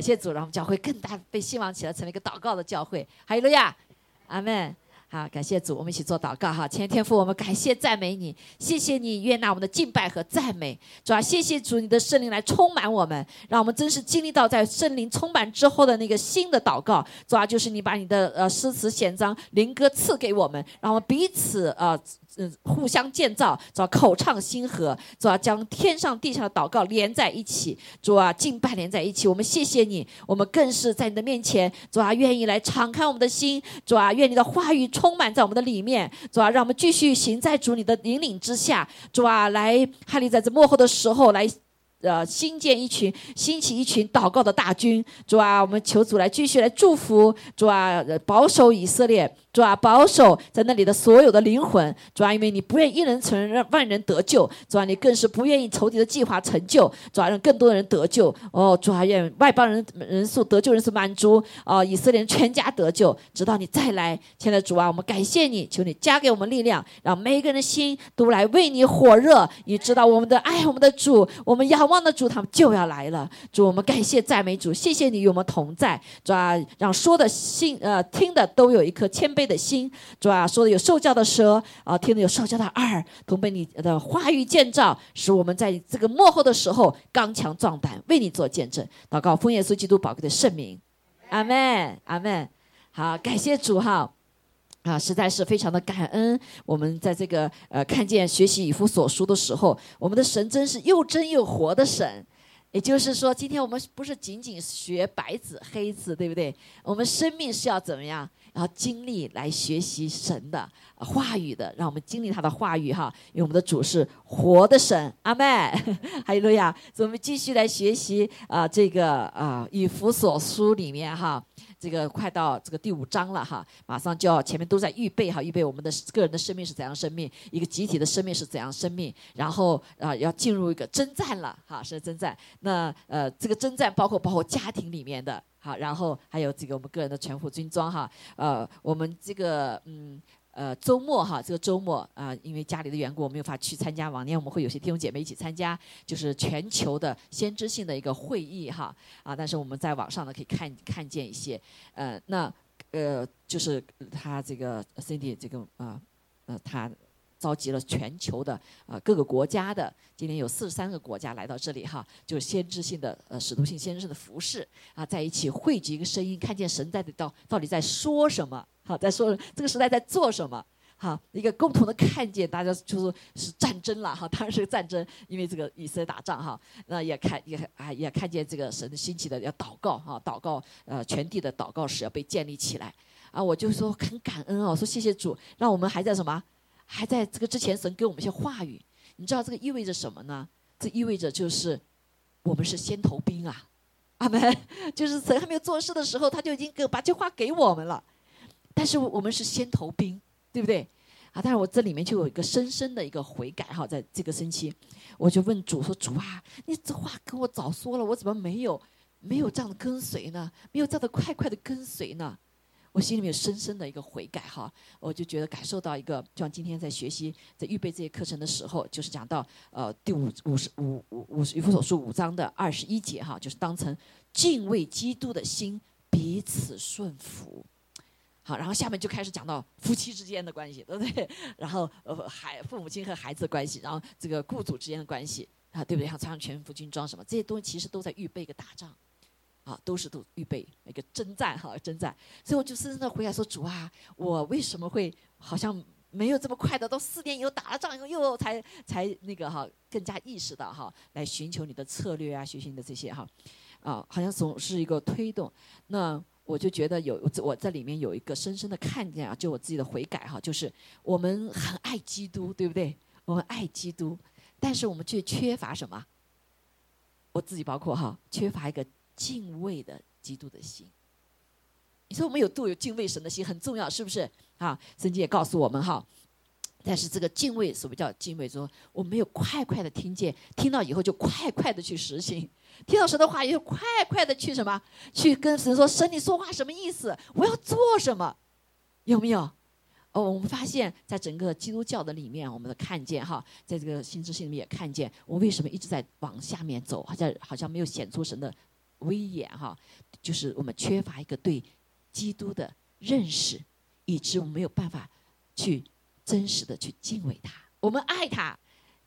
感谢主，让我们教会更大被兴旺起来，成为一个祷告的教会。哈利路亚，阿门。好，感谢主，我们一起做祷告哈。前天父，我们感谢赞美你，谢谢你悦纳我们的敬拜和赞美。主啊，谢谢主，你的圣灵来充满我们，让我们真是经历到在圣灵充满之后的那个新的祷告。主啊，就是你把你的呃诗词显章灵歌赐给我们，让我们彼此呃。嗯，互相建造，主口唱心和，主要将天上地下的祷告连在一起，主啊，敬拜连在一起。我们谢谢你，我们更是在你的面前，主啊，愿意来敞开我们的心，主啊，愿你的话语充满在我们的里面，主啊，让我们继续行在主你的引领之下，主啊，来哈利在这幕后的时候来。呃，新建一群，兴起一群祷告的大军，主啊，我们求主来继续来祝福，主啊，保守以色列，主啊，保守在那里的所有的灵魂，主啊，因为你不愿一人成让万人得救，主啊，你更是不愿意仇敌的计划成就，主啊，让更多的人得救，哦，主啊，愿外邦人人数得救人数满足，哦，以色列人全家得救，直到你再来，亲爱的主啊，我们感谢你，求你加给我们力量，让每一个人的心都来为你火热，你知道我们的爱，我们的主，我们仰。望的主，他们就要来了。主，我们感谢赞美主，谢谢你与我们同在。主啊，让说的心，呃，听的都有一颗谦卑的心。主啊，说的有受教的舌，啊，听的有受教的耳，同被你的话语建造，使我们在这个幕后的时候刚强壮胆，为你做见证。祷告，奉耶稣基督宝贵的圣名，阿门，阿门。好，感谢主哈。啊，实在是非常的感恩。我们在这个呃看见学习以弗所书的时候，我们的神真是又真又活的神。也就是说，今天我们不是仅仅学白纸黑字，对不对？我们生命是要怎么样？然后经历来学习神的话语的，让我们经历他的话语哈。因为我们的主是活的神，阿妹，哈利路亚。所以我们继续来学习啊，这个啊以弗所书里面哈。这个快到这个第五章了哈，马上就要前面都在预备哈，预备我们的个人的生命是怎样生命，一个集体的生命是怎样生命，然后啊要进入一个征战了哈，是征战。那呃这个征战包括包括家庭里面的，哈，然后还有这个我们个人的全副军装哈，呃我们这个嗯。呃，周末哈，这个周末啊，因为家里的缘故，我没有法去参加。往年我们会有些弟兄姐妹一起参加，就是全球的先知性的一个会议哈啊。但是我们在网上呢可以看看见一些，呃，那呃就是他这个 Cindy 这个啊呃他召集了全球的啊各个国家的，今年有四十三个国家来到这里哈，就是先知性的呃使徒性先知的服饰啊，在一起汇集一个声音，看见神在到到底在说什么。好，在说这个时代在做什么？好，一个共同的看见，大家就是是战争了哈，当然是个战争，因为这个以色列打仗哈，那也看也啊也看见这个神兴起的要祷告哈，祷告呃全地的祷告史要被建立起来啊，我就说很感恩哦，说谢谢主，让我们还在什么，还在这个之前神给我们一些话语，你知道这个意味着什么呢？这意味着就是我们是先头兵啊，阿门，就是神还没有做事的时候，他就已经给把这话给我们了。但是我们是先头兵，对不对？啊，但是我这里面就有一个深深的一个悔改哈，在这个星期，我就问主说：“主啊，你这话跟我早说了，我怎么没有没有这样的跟随呢？没有这样的快快的跟随呢？”我心里面有深深的一个悔改哈，我就觉得感受到一个，就像今天在学习在预备这些课程的时候，就是讲到呃第五五十五五五十以弗所书五章的二十一节哈，就是当成敬畏基督的心彼此顺服。好，然后下面就开始讲到夫妻之间的关系，对不对？然后呃，孩父母亲和孩子的关系，然后这个雇主之间的关系啊，对不对？像穿上全副军装什么，这些东西其实都在预备一个打仗，啊，都是都预备一个征战哈，征战。所以我就深深的回来说，主啊，我为什么会好像没有这么快的，到四年以后打了仗以后又才才那个哈，更加意识到哈，来寻求你的策略啊，学习你的这些哈，啊，好像总是一个推动那。我就觉得有我在里面有一个深深的看见啊，就我自己的悔改哈，就是我们很爱基督，对不对？我们爱基督，但是我们却缺乏什么？我自己包括哈，缺乏一个敬畏的基督的心。你说我们有度有敬畏神的心很重要，是不是？啊，圣经也告诉我们哈。但是这个敬畏，什么叫敬畏？说我没有快快的听见，听到以后就快快的去实行。听到神的话，也快快的去什么？去跟神说：“神，你说话什么意思？我要做什么？有没有？”哦，我们发现，在整个基督教的里面，我们都看见哈，在这个心智性里面也看见，我为什么一直在往下面走，好像好像没有显出神的威严哈，就是我们缺乏一个对基督的认识，以致我们没有办法去真实的去敬畏他。我们爱他，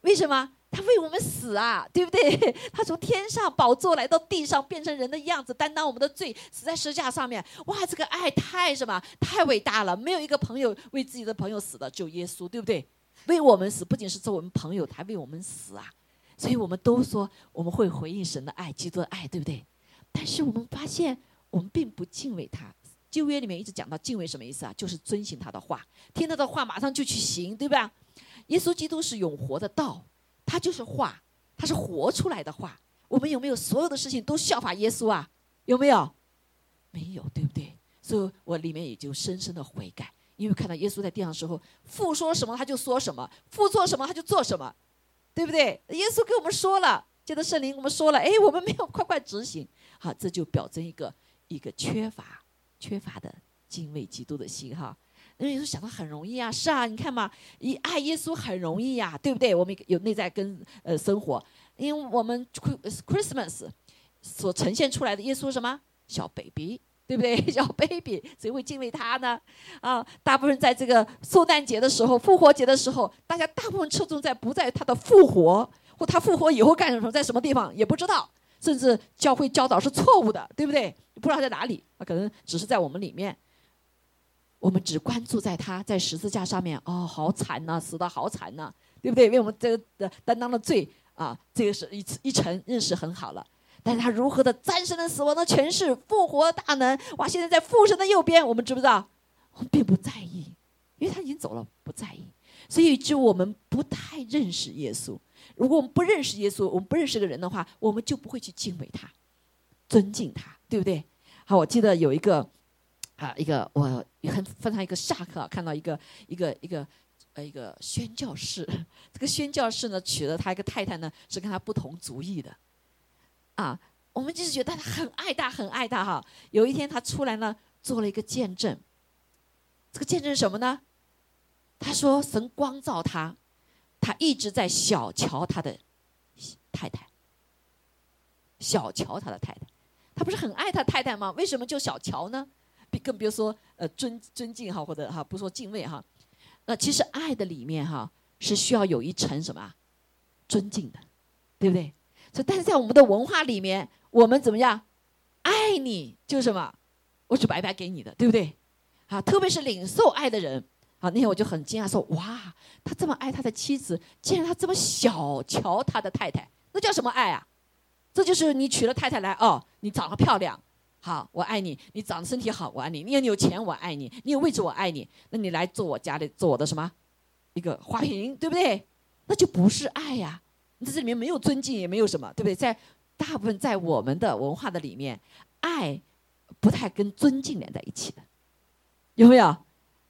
为什么？他为我们死啊，对不对？他从天上宝座来到地上，变成人的样子，担当我们的罪，死在十字架上面。哇，这个爱太什么？太伟大了！没有一个朋友为自己的朋友死的，只有耶稣，对不对？为我们死，不仅是做我们朋友，还为我们死啊！所以我们都说我们会回应神的爱，基督的爱，对不对？但是我们发现，我们并不敬畏他。旧约里面一直讲到敬畏什么意思啊？就是遵行他的话，听他的话，马上就去行，对吧？耶稣基督是永活的道。他就是话，他是活出来的话。我们有没有所有的事情都效法耶稣啊？有没有？没有，对不对？所以我里面也就深深的悔改，因为看到耶稣在地上的时候，父说什么他就说什么，父做什么他就做什么，对不对？耶稣给我们说了，接着圣灵我们说了，哎，我们没有快快执行，好，这就表征一个一个缺乏缺乏的敬畏基督的心哈。那有时候想到很容易啊，是啊，你看嘛，一爱耶稣很容易呀，对不对？我们有内在跟呃生活，因为我们 Christmas 所呈现出来的耶稣什么小 baby，对不对？小 baby，谁会敬畏他呢？啊，大部分在这个圣诞节的时候、复活节的时候，大家大部分侧重在不在他的复活，或他复活以后干什么，在什么地方也不知道，甚至教会教导是错误的，对不对？不知道在哪里，可能只是在我们里面。我们只关注在他在十字架上面，哦，好惨呐，死的好惨呐，对不对？为我们这个担当的罪啊，这个是一一层认识很好了。但是他如何的战胜了死亡的权势，复活大能，哇！现在在父神的右边，我们知不知道？我们并不在意，因为他已经走了，不在意。所以，就我们不太认识耶稣。如果我们不认识耶稣，我们不认识个人的话，我们就不会去敬畏他，尊敬他，对不对？好，我记得有一个。啊，一个我很非常一个下课看到一个一个一个呃一个宣教士，这个宣教士呢娶了他一个太太呢是跟他不同族裔的，啊，我们就是觉得他很爱他很爱他哈。有一天他出来呢做了一个见证，这个见证是什么呢？他说神光照他，他一直在小瞧他的太太，小瞧他的太太，他不是很爱他太太吗？为什么就小瞧呢？更别说呃尊尊敬哈或者哈不说敬畏哈，那其实爱的里面哈是需要有一层什么尊敬的，对不对？所以但是在我们的文化里面，我们怎么样爱你就是什么，我是白白给你的，对不对？啊，特别是领受爱的人啊，那天我就很惊讶说哇，他这么爱他的妻子，竟然他这么小瞧他的太太，那叫什么爱啊？这就是你娶了太太来哦，你长得漂亮。好，我爱你。你长得身体好，我爱你。你有你有钱，我爱你。你有位置，我爱你。那你来做我家里做我的什么？一个花瓶，对不对？那就不是爱呀。你在这里面没有尊敬，也没有什么，对不对？在大部分在我们的文化的里面，爱不太跟尊敬连在一起的，有没有？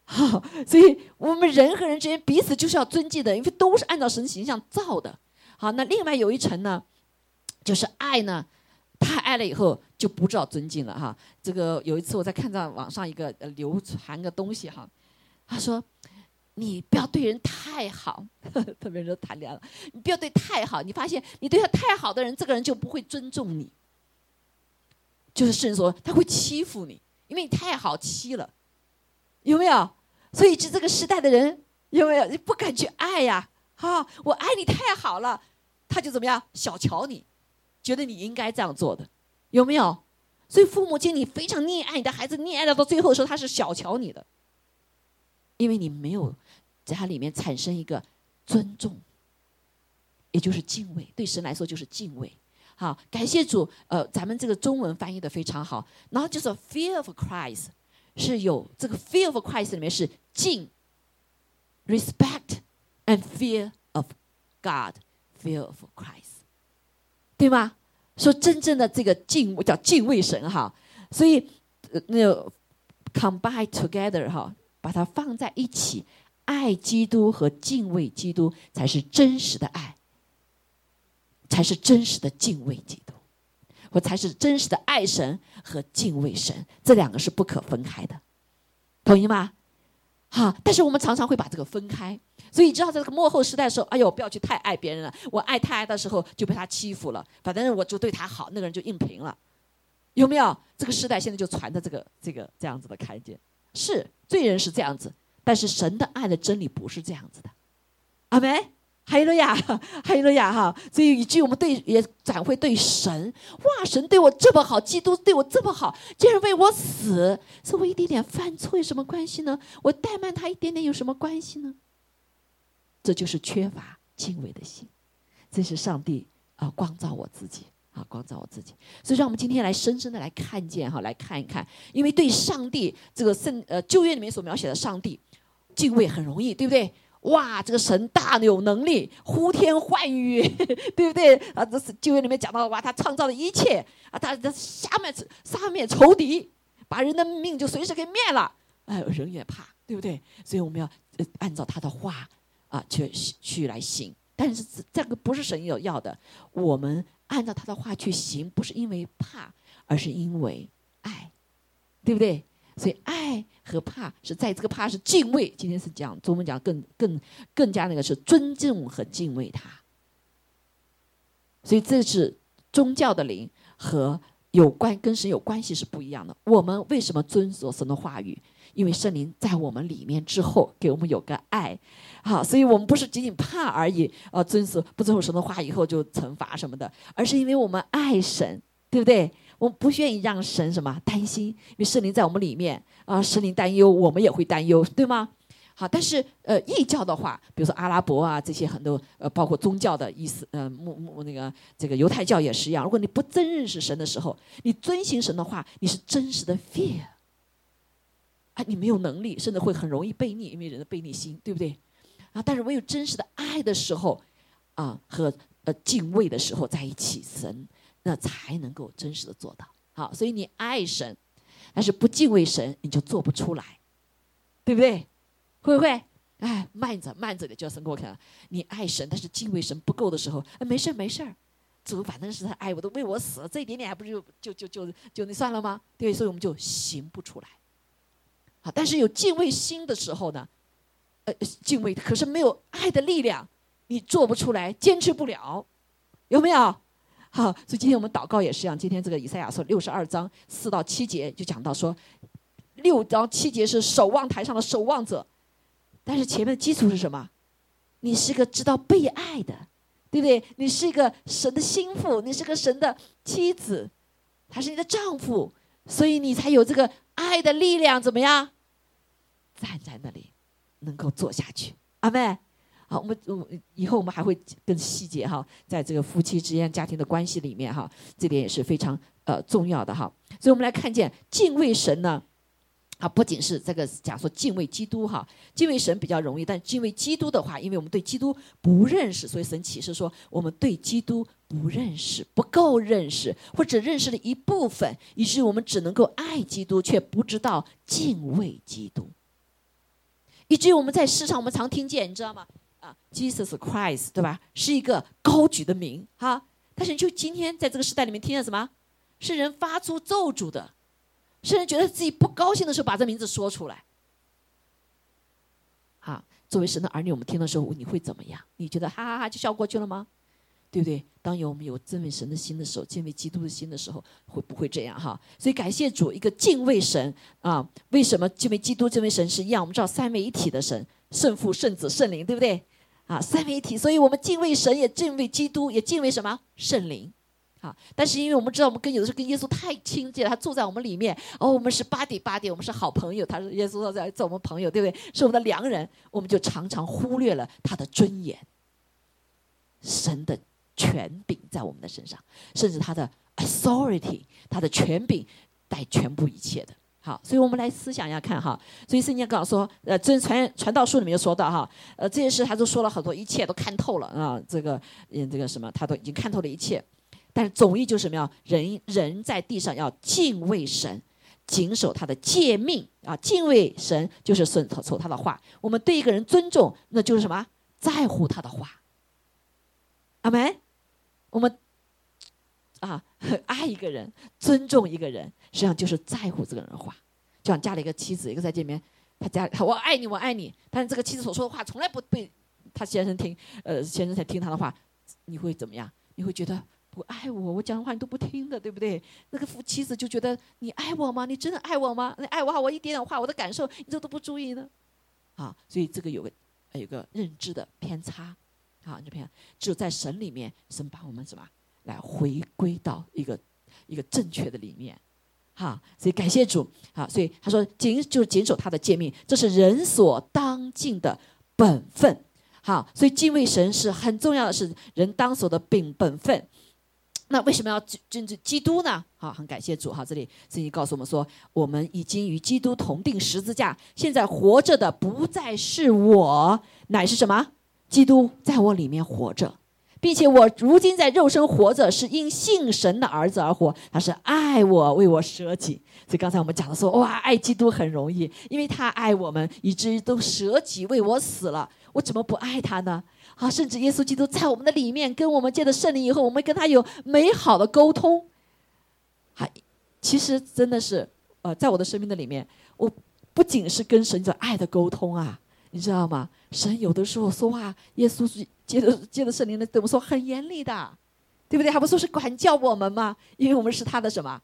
好，所以我们人和人之间彼此就是要尊敬的，因为都是按照神的形象造的。好，那另外有一层呢，就是爱呢。太爱了以后就不知道尊敬了哈。这个有一次我在看到网上一个流传个东西哈，他说：“你不要对人太好，特别是谈恋爱了，你不要对太好。你发现你对他太好的人，这个人就不会尊重你，就是甚至说他会欺负你，因为你太好欺了，有没有？所以这这个时代的人有没有你不敢去爱呀？哈，我爱你太好了，他就怎么样小瞧你。”觉得你应该这样做的，有没有？所以父母亲，你非常溺爱你的孩子，溺爱到到最后的时候，他是小瞧你的，因为你没有在他里面产生一个尊重，也就是敬畏。对神来说就是敬畏。好，感谢主。呃，咱们这个中文翻译的非常好。然后就是 fear of Christ，是有这个 fear of Christ 里面是敬，respect and fear of God，fear of Christ。对吗？说真正的这个敬叫敬畏神哈，所以那 combine together 哈，把它放在一起，爱基督和敬畏基督才是真实的爱，才是真实的敬畏基督，我才是真实的爱神和敬畏神，这两个是不可分开的，同意吗？好，但是我们常常会把这个分开。所以你知道，在这个幕后时代的时候，哎呦，不要去太爱别人了。我爱太爱的时候，就被他欺负了。反正我就对他好，那个人就硬平了，有没有？这个时代现在就传的这个这个这样子的看见，是罪人是这样子，但是神的爱的真理不是这样子的，阿门。哈利路亚，哈利路亚哈！所以以至于我们对也展会对神，哇，神对我这么好，基督对我这么好，竟然为我死，是我一点点犯错有什么关系呢？我怠慢他一点点有什么关系呢？这就是缺乏敬畏的心，这是上帝啊光照我自己啊光照我自己。所以让我们今天来深深的来看见哈，来看一看，因为对上帝这个圣呃旧约里面所描写的上帝敬畏很容易，对不对？哇，这个神大有能力，呼天唤雨，对不对？啊，这是旧约里面讲到，哇，他创造了一切啊，他他下面杀灭仇敌，把人的命就随时给灭了。哎，人也怕，对不对？所以我们要按照他的话啊去去来行。但是这个不是神有要的，我们按照他的话去行，不是因为怕，而是因为爱，对不对？所以爱和怕是在这个怕是敬畏，今天是讲中文讲更更更加那个是尊重和敬畏他。所以这是宗教的灵和有关跟神有关系是不一样的。我们为什么遵守神的话语？因为圣灵在我们里面之后，给我们有个爱，好，所以我们不是仅仅怕而已啊，遵守不遵守神的话以后就惩罚什么的，而是因为我们爱神，对不对？我们不愿意让神什么担心，因为圣灵在我们里面啊，圣灵担忧，我们也会担忧，对吗？好，但是呃，异教的话，比如说阿拉伯啊，这些很多呃，包括宗教的意思，呃，穆穆那个这个犹太教也是一样。如果你不真认识神的时候，你遵行神的话，你是真实的 fear，啊，你没有能力，甚至会很容易悖逆，因为人的悖逆心，对不对？啊，但是唯有真实的爱的时候，啊，和呃敬畏的时候在一起，神。那才能够真实的做到好，所以你爱神，但是不敬畏神，你就做不出来，对不对？会不会？哎，慢着慢着的，就要神给我看。你爱神，但是敬畏神不够的时候，哎，没事没事主反正是他爱我，都为我死了，这一点点还不是就就就就就那算了吗？对，所以我们就行不出来。好，但是有敬畏心的时候呢，呃，敬畏可是没有爱的力量，你做不出来，坚持不了，有没有？好，所以今天我们祷告也是一样。今天这个以赛亚说六十二章四到七节就讲到说，六章七节是守望台上的守望者，但是前面的基础是什么？你是个知道被爱的，对不对？你是一个神的心腹，你是个神的妻子，他是你的丈夫，所以你才有这个爱的力量，怎么样？站在那里，能够做下去。阿妹。好，我们我以后我们还会更细节哈，在这个夫妻之间家庭的关系里面哈，这点也是非常呃重要的哈。所以我们来看见敬畏神呢，啊，不仅是这个讲说敬畏基督哈，敬畏神比较容易，但敬畏基督的话，因为我们对基督不认识，所以神启示说我们对基督不认识，不够认识，或者认识了一部分，以至于我们只能够爱基督，却不知道敬畏基督，以至于我们在世上我们常听见，你知道吗？啊，Jesus Christ，对吧？是一个高举的名，哈。但是就今天在这个时代里面，听见什么？是人发出咒诅的，是人觉得自己不高兴的时候把这名字说出来。好，作为神的儿女，我们听的时候，你会怎么样？你觉得哈哈哈就笑过去了吗？对不对？当有我们有敬畏神的心的时候，敬畏基督的心的时候，会不会这样？哈。所以感谢主，一个敬畏神啊。为什么敬畏基督、敬畏神是一样？我们知道三位一体的神，圣父、圣子、圣灵，对不对？啊，三位一体，所以我们敬畏神，也敬畏基督，也敬畏什么圣灵，好。但是因为我们知道，我们跟有的时候跟耶稣太亲近了，他住在我们里面，哦，我们是巴迪巴迪，我们是好朋友，他是耶稣在做我们朋友，对不对？是我们的良人，我们就常常忽略了他的尊严，神的权柄在我们的身上，甚至他的 authority，他的权柄带全部一切的。好，所以我们来思想一下看哈。所以圣经告诉说，呃，这传传道书里面就说到哈，呃，这些事他都说了很多，一切都看透了啊。这个，嗯，这个什么，他都已经看透了一切。但是总意就是什么呀？人人在地上要敬畏神，谨守他的诫命啊。敬畏神就是顺从他的话。我们对一个人尊重，那就是什么？在乎他的话。阿门。我们啊，爱一个人，尊重一个人。实际上就是在乎这个人的话，就像家里一个妻子，一个在这边，他家他我爱你，我爱你，但是这个妻子所说的话从来不被他先生听，呃，先生才听他的话，你会怎么样？你会觉得不爱我，我讲的话你都不听的，对不对？那个夫妻子就觉得你爱我吗？你真的爱我吗？你爱我，我一点点话，我的感受你这都不注意呢？啊，所以这个有个有个认知的偏差，啊，这偏只有在神里面，神把我们什么来回归到一个一个正确的里面。哈，所以感谢主，好，所以他说谨就是谨守他的诫命，这是人所当尽的本分。好，所以敬畏神是很重要的，是人当守的本本分。那为什么要尊敬基督呢？好，很感谢主。哈，这里圣经告诉我们说，我们已经与基督同定十字架，现在活着的不再是我，乃是什么？基督在我里面活着。并且我如今在肉身活着，是因信神的儿子而活。他是爱我，为我舍己。所以刚才我们讲的说，哇，爱基督很容易，因为他爱我们，以至于都舍己为我死了。我怎么不爱他呢？啊，甚至耶稣基督在我们的里面，跟我们借的圣灵以后，我们跟他有美好的沟通。还，其实真的是，呃，在我的生命的里面，我不仅是跟神的爱的沟通啊，你知道吗？神有的时候说话，耶稣是。接着接着圣灵的对我们说很严厉的，对不对？还不说是管教我们吗？因为我们是他的什么？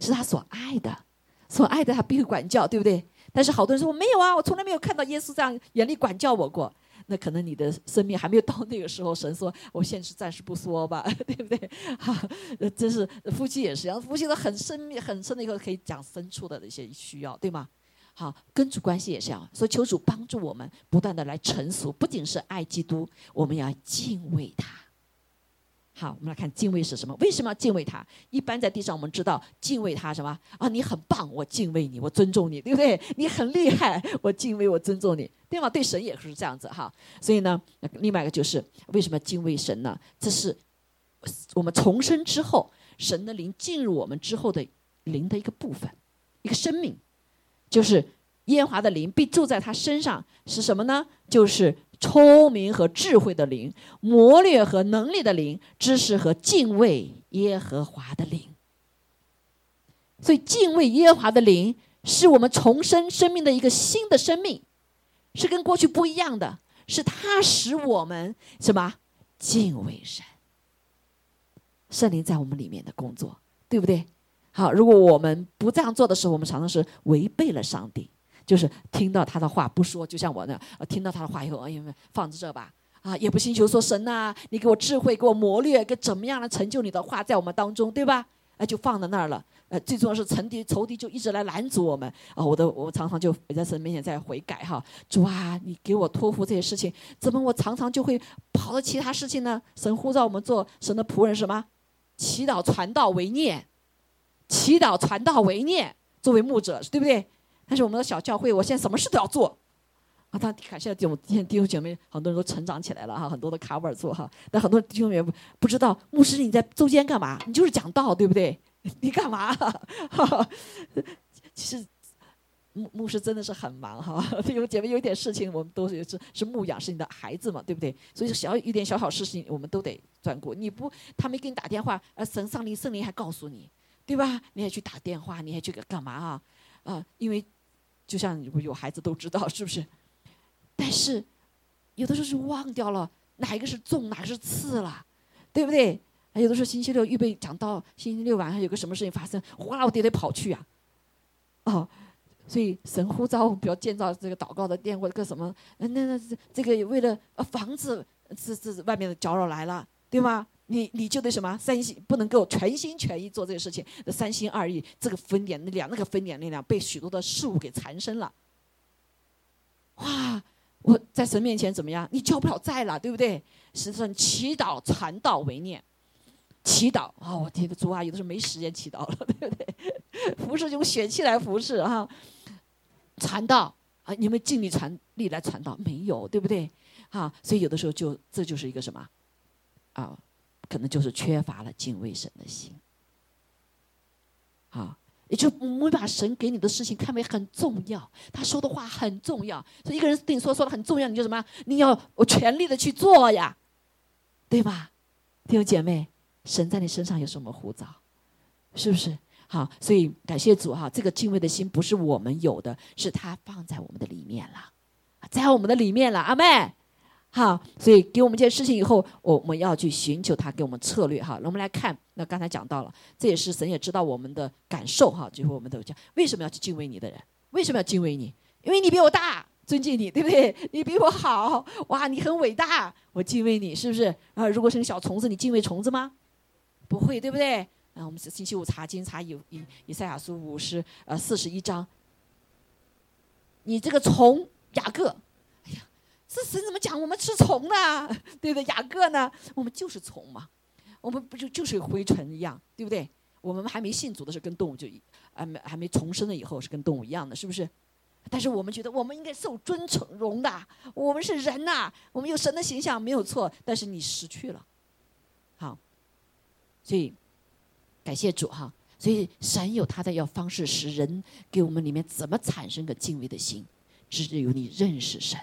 是他所爱的，所爱的他必会管教，对不对？但是好多人说我没有啊，我从来没有看到耶稣这样严厉管教我过。那可能你的生命还没有到那个时候。神说我现在暂时不说吧，对不对？哈，真是夫妻也是一样，夫妻都很深、很深的以后可以讲深处的一些需要，对吗？好，跟主关系也是要，所以求主帮助我们不断的来成熟，不仅是爱基督，我们要敬畏他。好，我们来看敬畏是什么？为什么要敬畏他？一般在地上我们知道敬畏他什么啊？你很棒，我敬畏你，我尊重你，对不对？你很厉害，我敬畏，我尊重你，对吗？对神也是这样子哈。所以呢，另外一个就是为什么敬畏神呢？这是我们重生之后，神的灵进入我们之后的灵的一个部分，一个生命。就是耶和华的灵必住在他身上，是什么呢？就是聪明和智慧的灵，谋略和能力的灵，知识和敬畏耶和华的灵。所以敬畏耶和华的灵，是我们重生生命的一个新的生命，是跟过去不一样的，是他使我们什么敬畏神，圣灵在我们里面的工作，对不对？好，如果我们不这样做的时候，我们常常是违背了上帝，就是听到他的话不说，就像我那，呃，听到他的话以后，哎呀，放在这吧，啊，也不寻求说神呐，你给我智慧，给我磨练，给怎么样来成就你的话在我们当中，对吧？哎，就放在那儿了。呃，最重要是仇敌仇敌就一直来拦阻我们啊！我的我常常就在神面前在悔改哈，主啊，你给我托付这些事情，怎么我常常就会跑到其他事情呢？神呼召我们做神的仆人，什么？祈祷传道为念。祈祷、传道、为念，作为牧者，对不对？但是我们的小教会，我现在什么事都要做啊！他感谢弟兄弟兄姐妹，很多人都成长起来了哈，很多的卡尔做哈。但很多弟兄姐妹不不知道，牧师你在中间干嘛？你就是讲道，对不对？你干嘛？其实牧牧师真的是很忙哈。弟兄姐妹有点事情，我们都是是是牧养，是你的孩子嘛，对不对？所以小一点小小事情，我们都得专顾。你不，他没给你打电话，呃，神上帝圣灵还告诉你。对吧？你还去打电话，你还去干嘛啊？啊，因为就像有孩子都知道，是不是？但是有的时候是忘掉了哪一个是重，哪个是次了，对不对？有的时候星期六预备讲到星期六晚上有个什么事情发生，哗啦我得得跑去啊。哦，所以神呼召，比如建造这个祷告的殿或者个什么，那那这这个为了呃房子，这这外面的搅扰来了，对吗？你你就得什么三心不能够全心全意做这个事情，三心二意，这个分点力量，那个分点力量被许多的事物给缠身了。哇！我在神面前怎么样？你交不了债了，对不对？实际上祈祷传道为念，祈祷啊！我天的主啊，有的时候没时间祈祷了，对不对？服侍用血气来服侍哈，传道啊，你们尽力传力来传道没有，对不对？啊，所以有的时候就这就是一个什么啊？可能就是缺乏了敬畏神的心，啊，也就我们把神给你的事情看为很重要，他说的话很重要，所以一个人对你说说的很重要，你就什么？你要我全力的去做呀，对吧？弟兄姐妹，神在你身上有什么护照？是不是？好，所以感谢主哈，这个敬畏的心不是我们有的，是他放在我们的里面了，在我们的里面了，阿妹。哈，所以给我们一件事情以后，我们要去寻求他给我们策略哈。那我们来看，那刚才讲到了，这也是神也知道我们的感受哈。最后我们都讲，为什么要去敬畏你的人？为什么要敬畏你？因为你比我大，尊敬你，对不对？你比我好，哇，你很伟大，我敬畏你，是不是？啊，如果是个小虫子，你敬畏虫子吗？不会，对不对？啊，我们是星期五查经查以以以赛亚书五十呃四十一章，你这个虫雅各。这神怎么讲？我们吃虫呢，对不对？雅各呢？我们就是虫嘛，我们不就就是灰尘一样，对不对？我们还没信主的时候跟动物就，还没还没重生了以后是跟动物一样的，是不是？但是我们觉得我们应该受尊崇荣的，我们是人呐，我们有神的形象没有错，但是你失去了，好，所以感谢主哈，所以神有他的要方式，使人给我们里面怎么产生个敬畏的心，只有你认识神。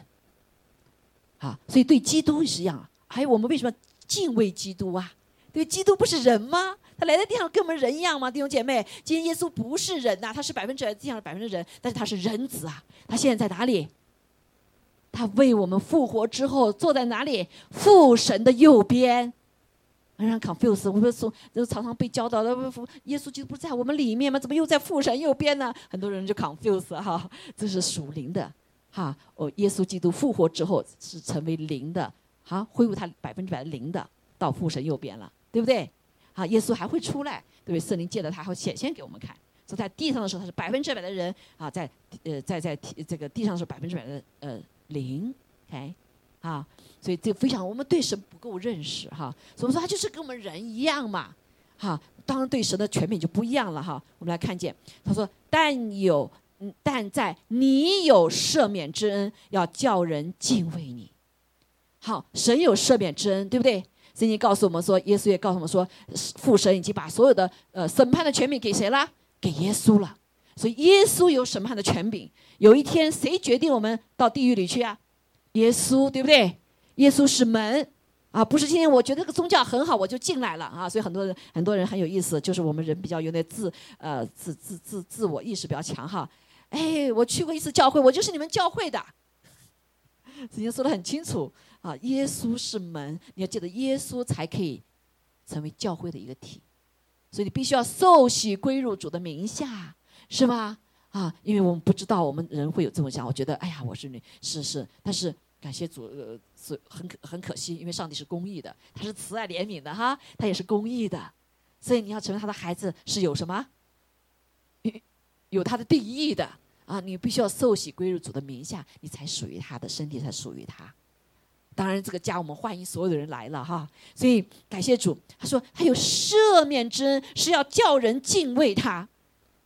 啊，所以对基督是一样。还有我们为什么敬畏基督啊？对，基督不是人吗？他来的地上跟我们人一样吗？弟兄姐妹，今天耶稣不是人呐，他是百分之地上的百分之人，但是他是人子啊。他现在在哪里？他为我们复活之后坐在哪里？父神的右边。让人 confuse，我们说常常被教导的，耶稣基督不在我们里面吗？怎么又在父神右边呢？很多人就 confuse 哈，这是属灵的。哈，哦，耶稣基督复活之后是成为零的，哈，恢复他百分之百的零的，到父神右边了，对不对？好，耶稣还会出来，对不对？圣灵借着他会显现给我们看。所以在地上的时候他是百分之百的人，啊，在呃在在这个地上是百分之百的呃灵，OK，啊，所以这非常我们对神不够认识哈，所以说他就是跟我们人一样嘛，哈，当然对神的权柄就不一样了哈。我们来看见他说，但有。但在你有赦免之恩，要叫人敬畏你。好，神有赦免之恩，对不对？圣经告诉我们说，耶稣也告诉我们说，父神已经把所有的呃审判的权柄给谁了？给耶稣了。所以耶稣有审判的权柄。有一天，谁决定我们到地狱里去啊？耶稣，对不对？耶稣是门啊，不是今天我觉得这个宗教很好，我就进来了啊。所以很多人很多人很有意思，就是我们人比较有点自呃自自自自我意识比较强哈。哎，我去过一次教会，我就是你们教会的。曾经说的很清楚啊，耶稣是门，你要记得，耶稣才可以成为教会的一个体，所以你必须要受洗归入主的名下，是吧？啊，因为我们不知道我们人会有这么想，我觉得，哎呀，我是女，是是，但是感谢主，呃，是很可很可惜，因为上帝是公义的，他是慈爱怜悯的哈，他也是公义的，所以你要成为他的孩子是有什么？有他的定义的。啊，你必须要受洗归入主的名下，你才属于他的身体，才属于他。当然，这个家我们欢迎所有的人来了哈。所以感谢主，他说他有赦免之恩，是要叫人敬畏他。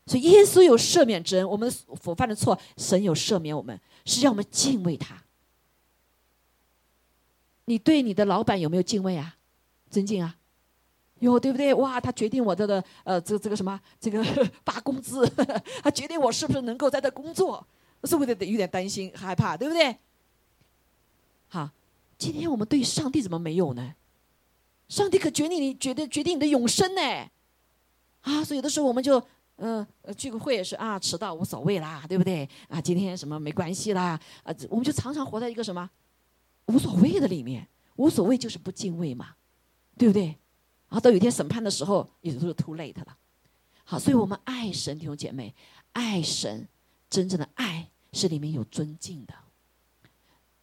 所以耶稣有赦免之恩，我们所犯的错，神有赦免我们，是让我们敬畏他。你对你的老板有没有敬畏啊？尊敬啊？哟对不对？哇，他决定我这个呃，这这个什么，这个 发工资，他决定我是不是能够在这工作，是不是得有点担心害怕，对不对？好，今天我们对上帝怎么没有呢？上帝可决定你，决定决定你的永生呢？啊，所以有的时候我们就嗯，聚个会也是啊，迟到无所谓啦，对不对？啊，今天什么没关系啦，啊，我们就常常活在一个什么无所谓的里面，无所谓就是不敬畏嘛，对不对？然后到有一天审判的时候，也都是 too late 了。好，所以我们爱神弟兄姐妹，爱神，真正的爱是里面有尊敬的，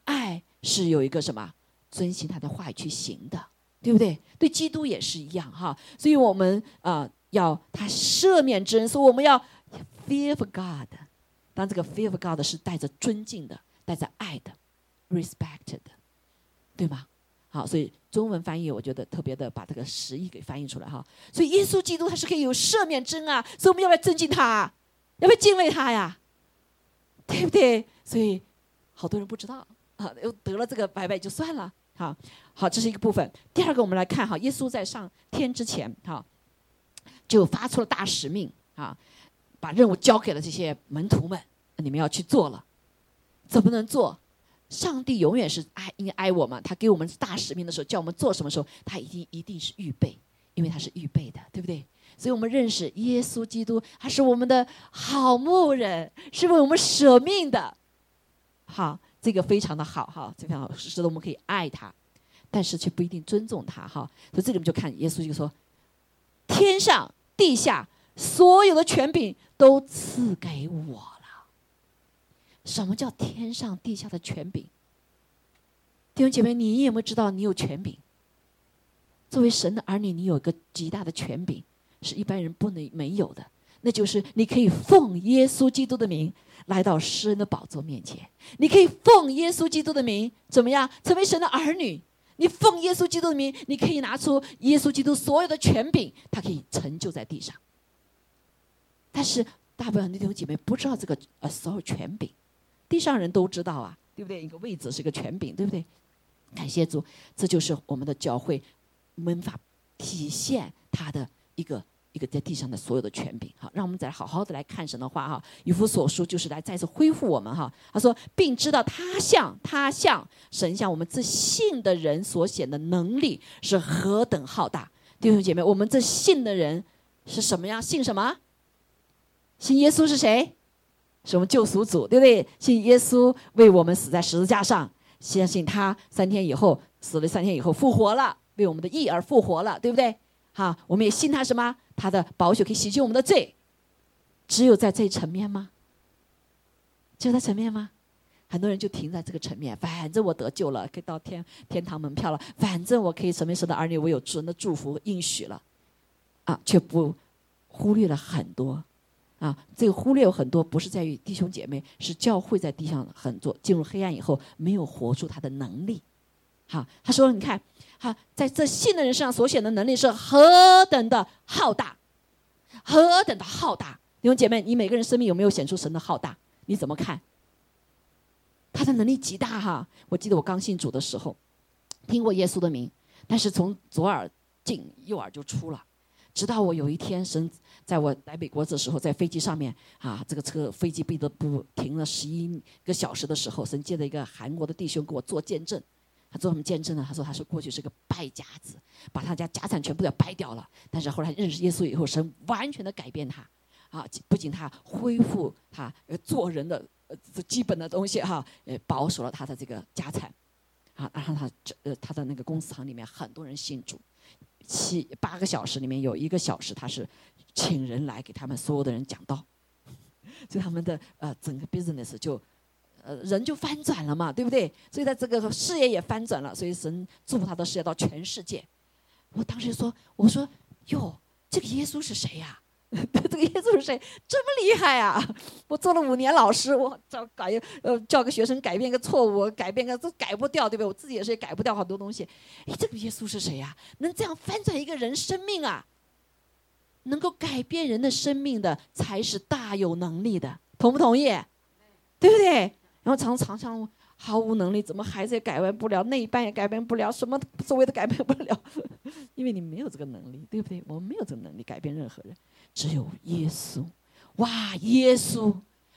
爱是有一个什么遵循他的话语去行的，对不对？对基督也是一样哈。所以我们啊要他赦免之恩，所以我们要 fear for God。当这个 fear for God 是带着尊敬的，带着爱的，respected，对吗？好，所以中文翻译我觉得特别的把这个实意给翻译出来哈。所以耶稣基督他是可以有赦免真啊，所以我们要不要尊敬他？要不要敬畏他呀？对不对？所以好多人不知道啊，又得了这个白白就算了。好，好，这是一个部分。第二个，我们来看哈，耶稣在上天之前哈，就发出了大使命啊，把任务交给了这些门徒们，你们要去做了，怎么能做？上帝永远是爱，因为爱我们，他给我们大使命的时候，叫我们做什么时候，他一定一定是预备，因为他是预备的，对不对？所以我们认识耶稣基督，他是我们的好牧人，是为我们舍命的。好，这个非常的好哈，这非常好，使得我们可以爱他，但是却不一定尊重他哈。所以这里面就看耶稣就说：“天上地下所有的权柄都赐给我。”什么叫天上地下的权柄？弟兄姐妹，你有没有知道你有权柄？作为神的儿女，你有一个极大的权柄，是一般人不能没有的。那就是你可以奉耶稣基督的名来到诗人的宝座面前，你可以奉耶稣基督的名怎么样成为神的儿女？你奉耶稣基督的名，你可以拿出耶稣基督所有的权柄，他可以成就在地上。但是大部分弟兄姐妹不知道这个呃所有权柄，地上人都知道啊，对不对？一个位置是一个权柄，对不对？感谢主，这就是我们的教会。没法体现他的一个一个在地上的所有的权柄，好，让我们再好好的来看神的话哈。以弗所书就是来再次恢复我们哈。他说，并知道他像他像神像我们这信的人所显的能力是何等浩大。弟兄姐妹，我们这信的人是什么样？信什么？信耶稣是谁？是我们救赎主，对不对？信耶稣为我们死在十字架上，相信他三天以后死了三天以后复活了。为我们的义而复活了，对不对？好，我们也信他什么？他的宝血可以洗净我们的罪。只有在这一层面吗？只有在层面吗？很多人就停在这个层面，反正我得救了，可以到天天堂门票了，反正我可以成为神的儿女，我有主人的祝福应许了，啊，却不忽略了很多，啊，这个忽略有很多，不是在于弟兄姐妹，是教会在地上很多进入黑暗以后没有活出他的能力。好，他说：“你看，哈，在这信的人身上所显的能力是何等的浩大，何等的浩大！弟兄姐妹，你每个人生命有没有显出神的浩大？你怎么看？他的能力极大哈！我记得我刚信主的时候，听过耶稣的名，但是从左耳进右耳就出了。直到我有一天，神在我来美国的时候，在飞机上面啊，这个车飞机不得不停了十一个小时的时候，神借着一个韩国的弟兄给我做见证。”他做什么见证呢？他说他是过去是个败家子，把他家家产全部都要败掉了。但是后来认识耶稣以后，神完全的改变他，啊，不仅他恢复他做人的呃基本的东西哈，呃保守了他的这个家产，啊，然后他这呃他的那个公司行里面很多人信主，七八个小时里面有一个小时他是请人来给他们所有的人讲道，所以他们的呃整个 business 就。呃，人就翻转了嘛，对不对？所以在这个事业也翻转了，所以神祝福他的事业到全世界。我当时说：“我说哟，这个耶稣是谁呀？这个耶稣是谁？这么厉害啊！我做了五年老师，我教改呃教个学生改变个错误，改变个都改不掉，对不对？我自己也是改不掉好多东西。哎，这个耶稣是谁呀？能这样翻转一个人生命啊？能够改变人的生命的，才是大有能力的，同不同意？对不对？”然后常常常毫无能力，怎么孩子也改变不了，那一半也改变不了，什么所谓的改变不了，因为你没有这个能力，对不对？我们没有这个能力改变任何人，只有耶稣。哇，耶稣！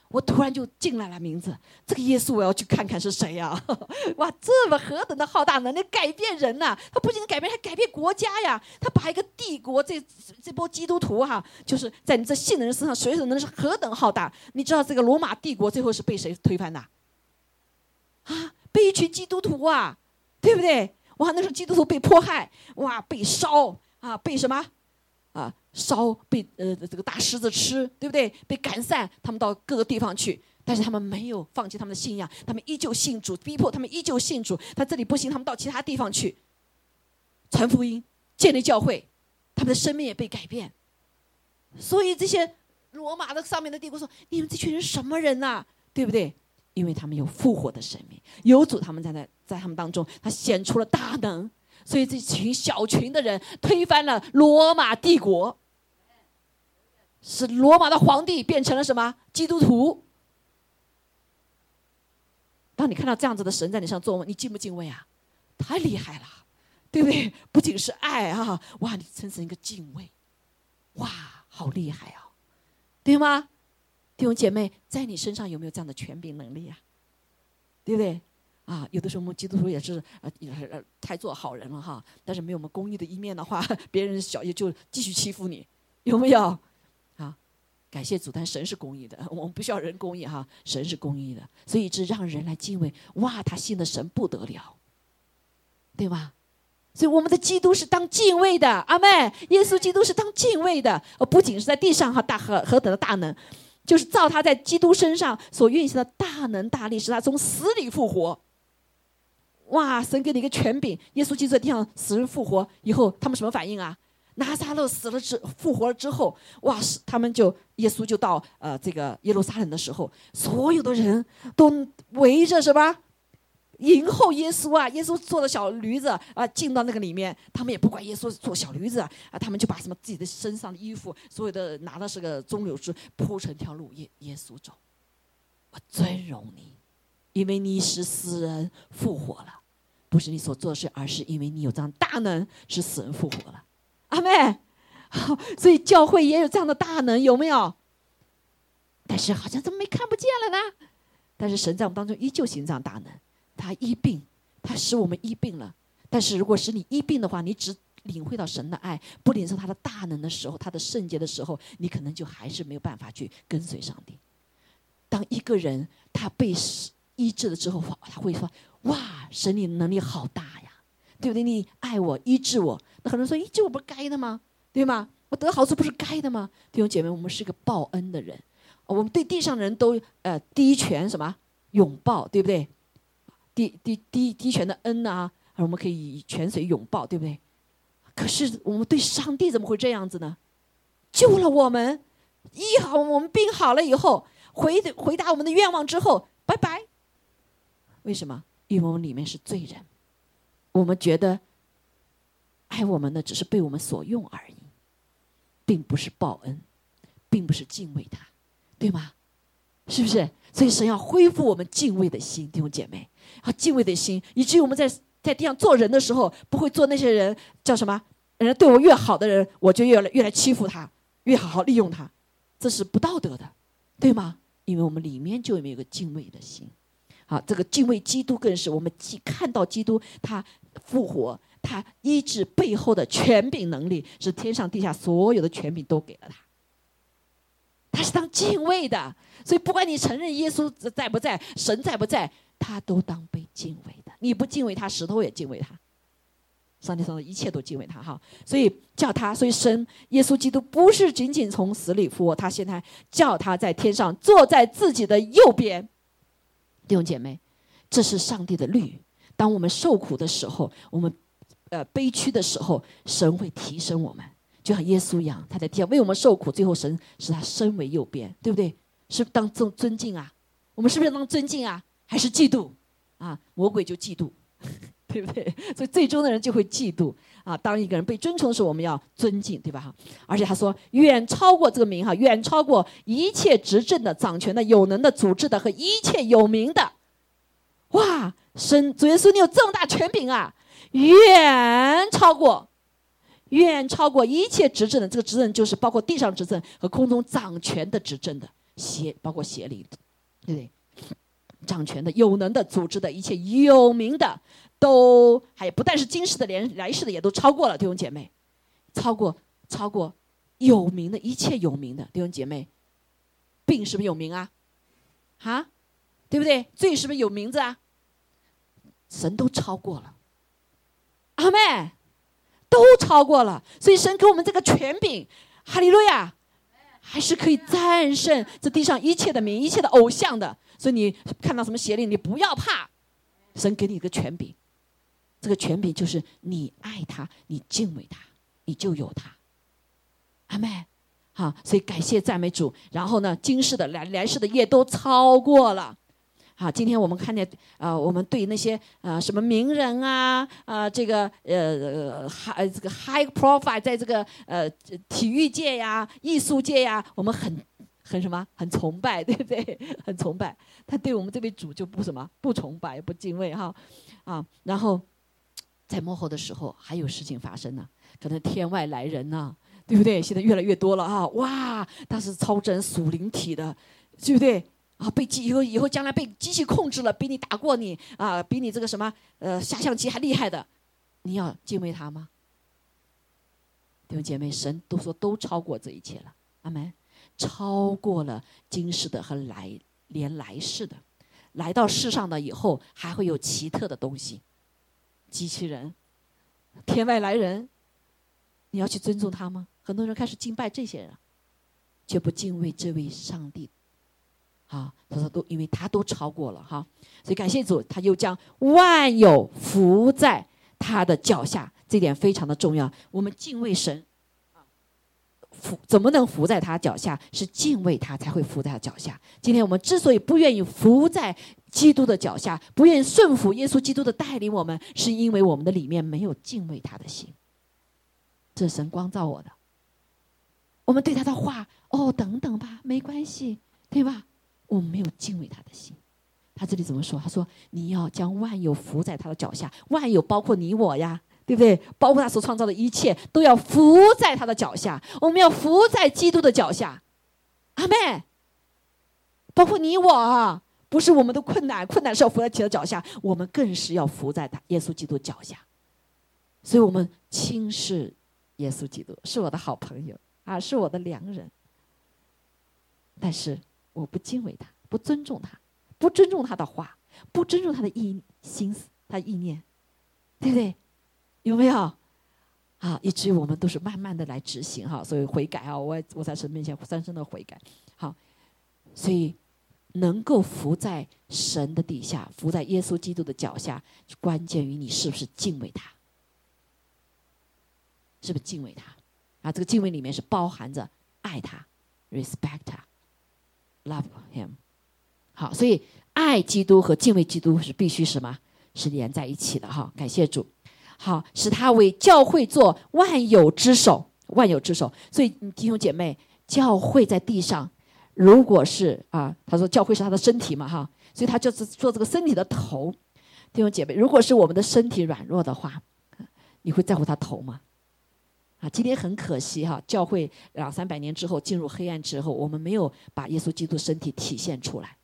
我突然就进来了名字，这个耶稣我要去看看是谁呀？哇，这么何等的浩大能力改变人呐！他不仅改变，还改变国家呀！他把一个帝国，这这波基督徒哈，就是在你这信的人身上，谁能是何等浩大？你知道这个罗马帝国最后是被谁推翻的？啊，被一群基督徒啊，对不对？哇，那时候基督徒被迫害，哇，被烧啊，被什么？啊，烧被呃这个大狮子吃，对不对？被赶散，他们到各个地方去，但是他们没有放弃他们的信仰，他们依旧信主，逼迫他们依旧信主。他这里不行，他们到其他地方去传福音，建立教会，他们的生命也被改变。所以这些罗马的上面的帝国说：“你们这群人什么人呐？对不对？”因为他们有复活的生命，有主他们在那，在他们当中，他显出了大能，所以这群小群的人推翻了罗马帝国，使罗马的皇帝变成了什么基督徒。当你看到这样子的神在你上做，你敬不敬畏啊？太厉害了，对不对？不仅是爱啊，哇，你产生一个敬畏，哇，好厉害啊，对吗？弟兄姐妹，在你身上有没有这样的权柄能力啊？对不对？啊，有的时候我们基督徒也是呃，呃，太做好人了哈。但是没有我们公义的一面的话，别人小也就继续欺负你，有没有？啊，感谢主，但神是公义的，我们不需要人公义哈，神是公义的，所以这让人来敬畏。哇，他信的神不得了，对吧？所以我们的基督是当敬畏的，阿妹，耶稣基督是当敬畏的，呃，不仅是在地上哈大何何等的大能，就是造他在基督身上所运行的大能大力，使他从死里复活。哇，神给你一个权柄，耶稣基督在地上死人复活以后，他们什么反应啊？拿撒勒死了之复活了之后，哇，他们就耶稣就到呃这个耶路撒冷的时候，所有的人都围着什么迎候耶稣啊？耶稣坐的小驴子啊，进到那个里面，他们也不管耶稣坐小驴子啊，他们就把什么自己的身上的衣服，所有的拿的是个棕柳枝铺成条路，耶耶稣走。我尊荣你，因为你是死人复活了，不是你所做的事，而是因为你有这样大能，使死人复活了。阿妹，好，所以教会也有这样的大能，有没有？但是好像怎么没看不见了呢？但是神在我们当中依旧行这样大能，他医病，他使我们医病了。但是如果使你医病的话，你只领会到神的爱，不领受他的大能的时候，他的圣洁的时候，你可能就还是没有办法去跟随上帝。当一个人他被医治了之后，他会说：“哇，神你能力好大呀，对不对？你爱我，医治我。”那很多人说：“咦，这我不是该的吗？对吗？我得好处不是该的吗？”弟兄姐妹，我们是个报恩的人，我们对地上的人都呃第一拳什么拥抱，对不对？第第第第一拳的恩啊，我们可以泉水拥抱，对不对？可是我们对上帝怎么会这样子呢？救了我们，医好我们病好了以后，回回答我们的愿望之后，拜拜。为什么？因为我们里面是罪人，我们觉得。爱我们的只是被我们所用而已，并不是报恩，并不是敬畏他，对吗？是不是？所以神要恢复我们敬畏的心，弟兄姐妹，啊，敬畏的心，以至于我们在在地上做人的时候，不会做那些人叫什么？人家对我越好的人，我就越来越来欺负他，越好好利用他，这是不道德的，对吗？因为我们里面就有没有个敬畏的心，好，这个敬畏基督更是我们既看到基督他复活。他医治背后的权柄能力，是天上地下所有的权柄都给了他。他是当敬畏的，所以不管你承认耶稣在不在，神在不在，他都当被敬畏的。你不敬畏他，石头也敬畏他。上帝说的一切都敬畏他哈，所以叫他，所以神耶稣基督不是仅仅从死里复活，他现在叫他在天上坐在自己的右边。弟兄姐妹，这是上帝的律。当我们受苦的时候，我们。呃，悲屈的时候，神会提升我们，就像耶稣一样，他在天为我们受苦，最后神使他身为右边，对不对？是当尊尊敬啊？我们是不是当尊敬啊？还是嫉妒啊？魔鬼就嫉妒，对不对？所以最终的人就会嫉妒啊。当一个人被尊崇的时候，我们要尊敬，对吧？哈。而且他说，远超过这个名哈，远超过一切执政的、掌权的、有能的、组织的和一切有名的。哇，神主耶稣，你有这么大权柄啊！远超过，远超过一切执政的。这个执政就是包括地上执政和空中掌权的执政的协，包括协理，对不对？掌权的、有能的、组织的一切有名的，都还不但是今世的，连来世的也都超过了弟兄姐妹，超过超过有名的一切有名的弟兄姐妹，病是不是有名啊？哈，对不对？罪是不是有名字啊？神都超过了。阿妹，都超过了，所以神给我们这个权柄，哈利路亚，还是可以战胜这地上一切的名、一切的偶像的。所以你看到什么邪灵，你不要怕，神给你一个权柄，这个权柄就是你爱他，你敬畏他，你就有他。阿妹，好，所以感谢赞美主。然后呢，今世的来来世的业都超过了。好，今天我们看见，呃，我们对那些呃什么名人啊，啊，这个呃，high 这个 high profile，在这个呃体育界呀、艺术界呀，我们很很什么，很崇拜，对不对？很崇拜。他对我们这位主就不什么，不崇拜，不敬畏哈，啊，然后在幕后的时候还有事情发生呢，可能天外来人呢，对不对？现在越来越多了哈，哇，他是超真属灵体的，对不对？啊，被机以后以后将来被机器控制了，比你打过你啊，比你这个什么呃下象棋还厉害的，你要敬畏他吗？弟兄姐妹，神都说都超过这一切了，阿门。超过了今世的和来连来世的，来到世上的以后还会有奇特的东西，机器人、天外来人，你要去尊重他吗？很多人开始敬拜这些人，却不敬畏这位上帝。啊，他说都因为他都超过了哈，所以感谢主，他又将万有伏在他的脚下，这点非常的重要。我们敬畏神。伏怎么能伏在他脚下？是敬畏他才会伏在他脚下。今天我们之所以不愿意伏在基督的脚下，不愿意顺服耶稣基督的带领，我们是因为我们的里面没有敬畏他的心。这神光照我的，我们对他的话，哦，等等吧，没关系，对吧？我们没有敬畏他的心。他这里怎么说？他说：“你要将万有伏在他的脚下，万有包括你我呀。”对不对？包括他所创造的一切，都要伏在他的脚下。我们要伏在基督的脚下，阿妹。包括你我啊，不是我们的困难，困难是要伏在基督脚下，我们更是要伏在他耶稣基督脚下。所以我们轻视耶稣基督，是我的好朋友啊，是我的良人。但是我不敬畏他，不尊重他，不尊重他的话，不尊重他的意心思，他意念，对不对？有没有？啊，以至于我们都是慢慢的来执行哈，所以悔改啊，我我在神面前深深的悔改。好，所以能够伏在神的底下，伏在耶稣基督的脚下，关键于你是不是敬畏他，是不是敬畏他？啊，这个敬畏里面是包含着爱他，respect 他，love him。好，所以爱基督和敬畏基督是必须什么？是连在一起的哈。感谢主。好，使他为教会做万有之首，万有之首。所以弟兄姐妹，教会在地上，如果是啊，他说教会是他的身体嘛，哈，所以他就是做这个身体的头。弟兄姐妹，如果是我们的身体软弱的话，你会在乎他头吗？啊，今天很可惜哈，教会两三百年之后进入黑暗之后，我们没有把耶稣基督身体体现出来，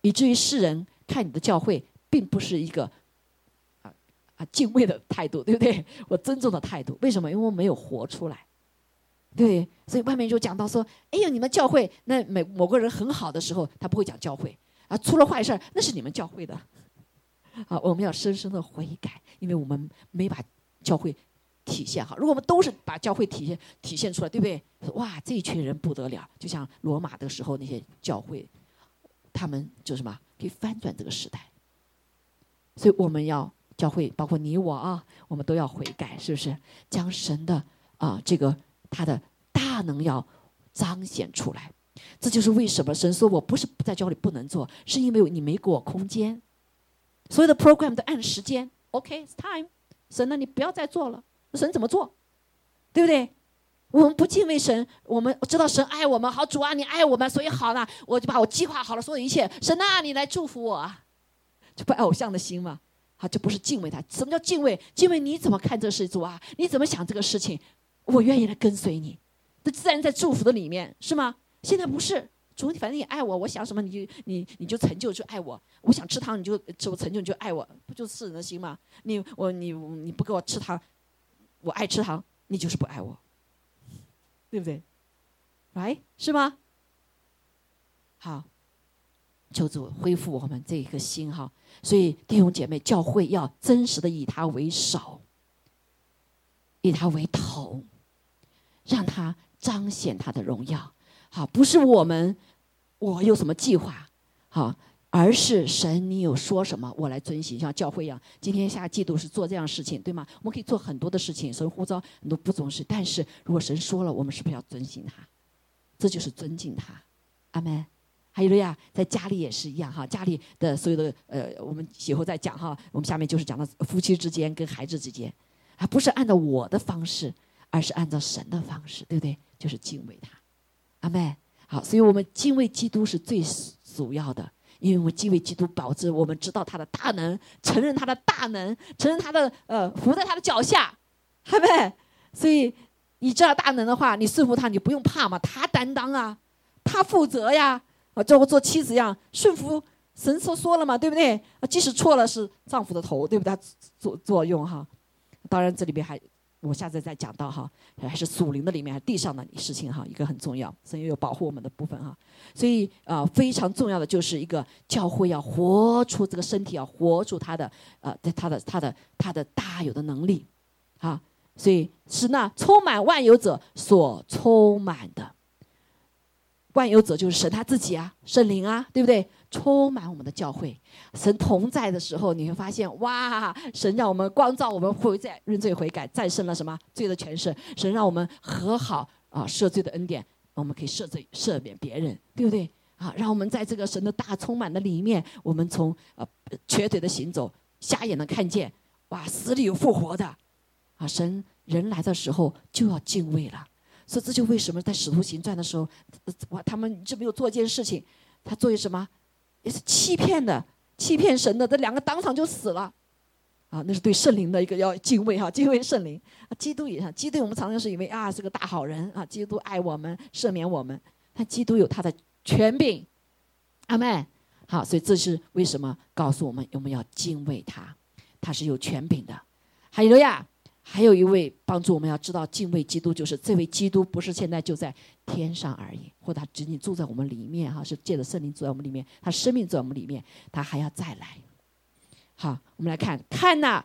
以至于世人看你的教会，并不是一个啊啊。敬畏的态度，对不对？我尊重的态度，为什么？因为我没有活出来，对。所以外面就讲到说：“哎呀，你们教会那每某个人很好的时候，他不会讲教会啊，出了坏事那是你们教会的。”啊，我们要深深的悔改，因为我们没把教会体现好。如果我们都是把教会体现体现出来，对不对？哇，这一群人不得了，就像罗马的时候那些教会，他们就什么可以翻转这个时代。所以我们要。教会包括你我啊，我们都要悔改，是不是？将神的啊这个他的大能要彰显出来。这就是为什么神说我不是不在教会里不能做，是因为你没给我空间。所有的 program 都按时间，OK，it's time。神呢，你不要再做了。神怎么做？对不对？我们不敬畏神，我们知道神爱我们，好主啊，你爱我们，所以好了，我就把我计划好了所有一切。神啊，你来祝福我啊，这不偶像的心吗。啊，这不是敬畏他。什么叫敬畏？敬畏你怎么看这事主啊？你怎么想这个事情？我愿意来跟随你。这自然在祝福的里面，是吗？现在不是主，反正你爱我，我想什么你就你你就成就就爱我。我想吃糖你就吃我成就你就爱我，不就是人的心吗？你我你你不给我吃糖，我爱吃糖，你就是不爱我，对不对？Right？是吗？好。求主恢复我们这一颗心哈，所以弟兄姐妹，教会要真实的以他为首，以他为头，让他彰显他的荣耀。好，不是我们我有什么计划，好，而是神你有说什么，我来遵行，像教会一样。今天下季度是做这样事情，对吗？我们可以做很多的事情，神呼召很多不重视，但是如果神说了，我们是不是要遵行他？这就是尊敬他。阿门。还有了呀，在家里也是一样哈，家里的所有的呃，我们以后再讲哈。我们下面就是讲到夫妻之间跟孩子之间，啊，不是按照我的方式，而是按照神的方式，对不对？就是敬畏他，阿妹。好，所以我们敬畏基督是最主要的，因为我们敬畏基督，保证我们知道他的大能，承认他的大能，承认他的呃，伏在他的脚下，对不对。所以你知道大能的话，你顺服他，你不用怕嘛，他担当啊，他负责呀。啊，就和做妻子一样顺服神说说了嘛，对不对？啊，即使错了是丈夫的头，对不对？作作用哈。当然这里边还我下次再讲到哈，还是属灵的里面，还是地上的事情哈，一个很重要，神也有保护我们的部分哈。所以啊，非常重要的就是一个教会要活出这个身体，要活出他的呃，他的他的他的大有的能力，啊，所以是那充满万有者所充满的。万有者就是神他自己啊，圣灵啊，对不对？充满我们的教会，神同在的时候，你会发现哇，神让我们光照我们悔在认罪悔改，战胜了什么罪的权势？神让我们和好啊，赦罪的恩典，我们可以赦罪赦免别人，对不对？啊，让我们在这个神的大充满的里面，我们从呃瘸腿的行走，瞎眼的看见，哇，死里有复活的，啊，神人来的时候就要敬畏了。所以这就为什么在使徒行传的时候，哇，他们就没有做一件事情，他做什么？也是欺骗的，欺骗神的，这两个当场就死了，啊，那是对圣灵的一个要敬畏哈，敬畏圣灵。啊，基督也像，基督我们常常是以为啊是个大好人啊，基督爱我们，赦免我们，但基督有他的权柄，阿妹，好，所以这是为什么告诉我们我们要敬畏他，他是有权柄的，还有呀。还有一位帮助我们要知道敬畏基督，就是这位基督不是现在就在天上而已，或他仅仅住在我们里面哈，是借着圣灵住在我们里面，他生命住在我们里面，他还要再来。好，我们来看看呐，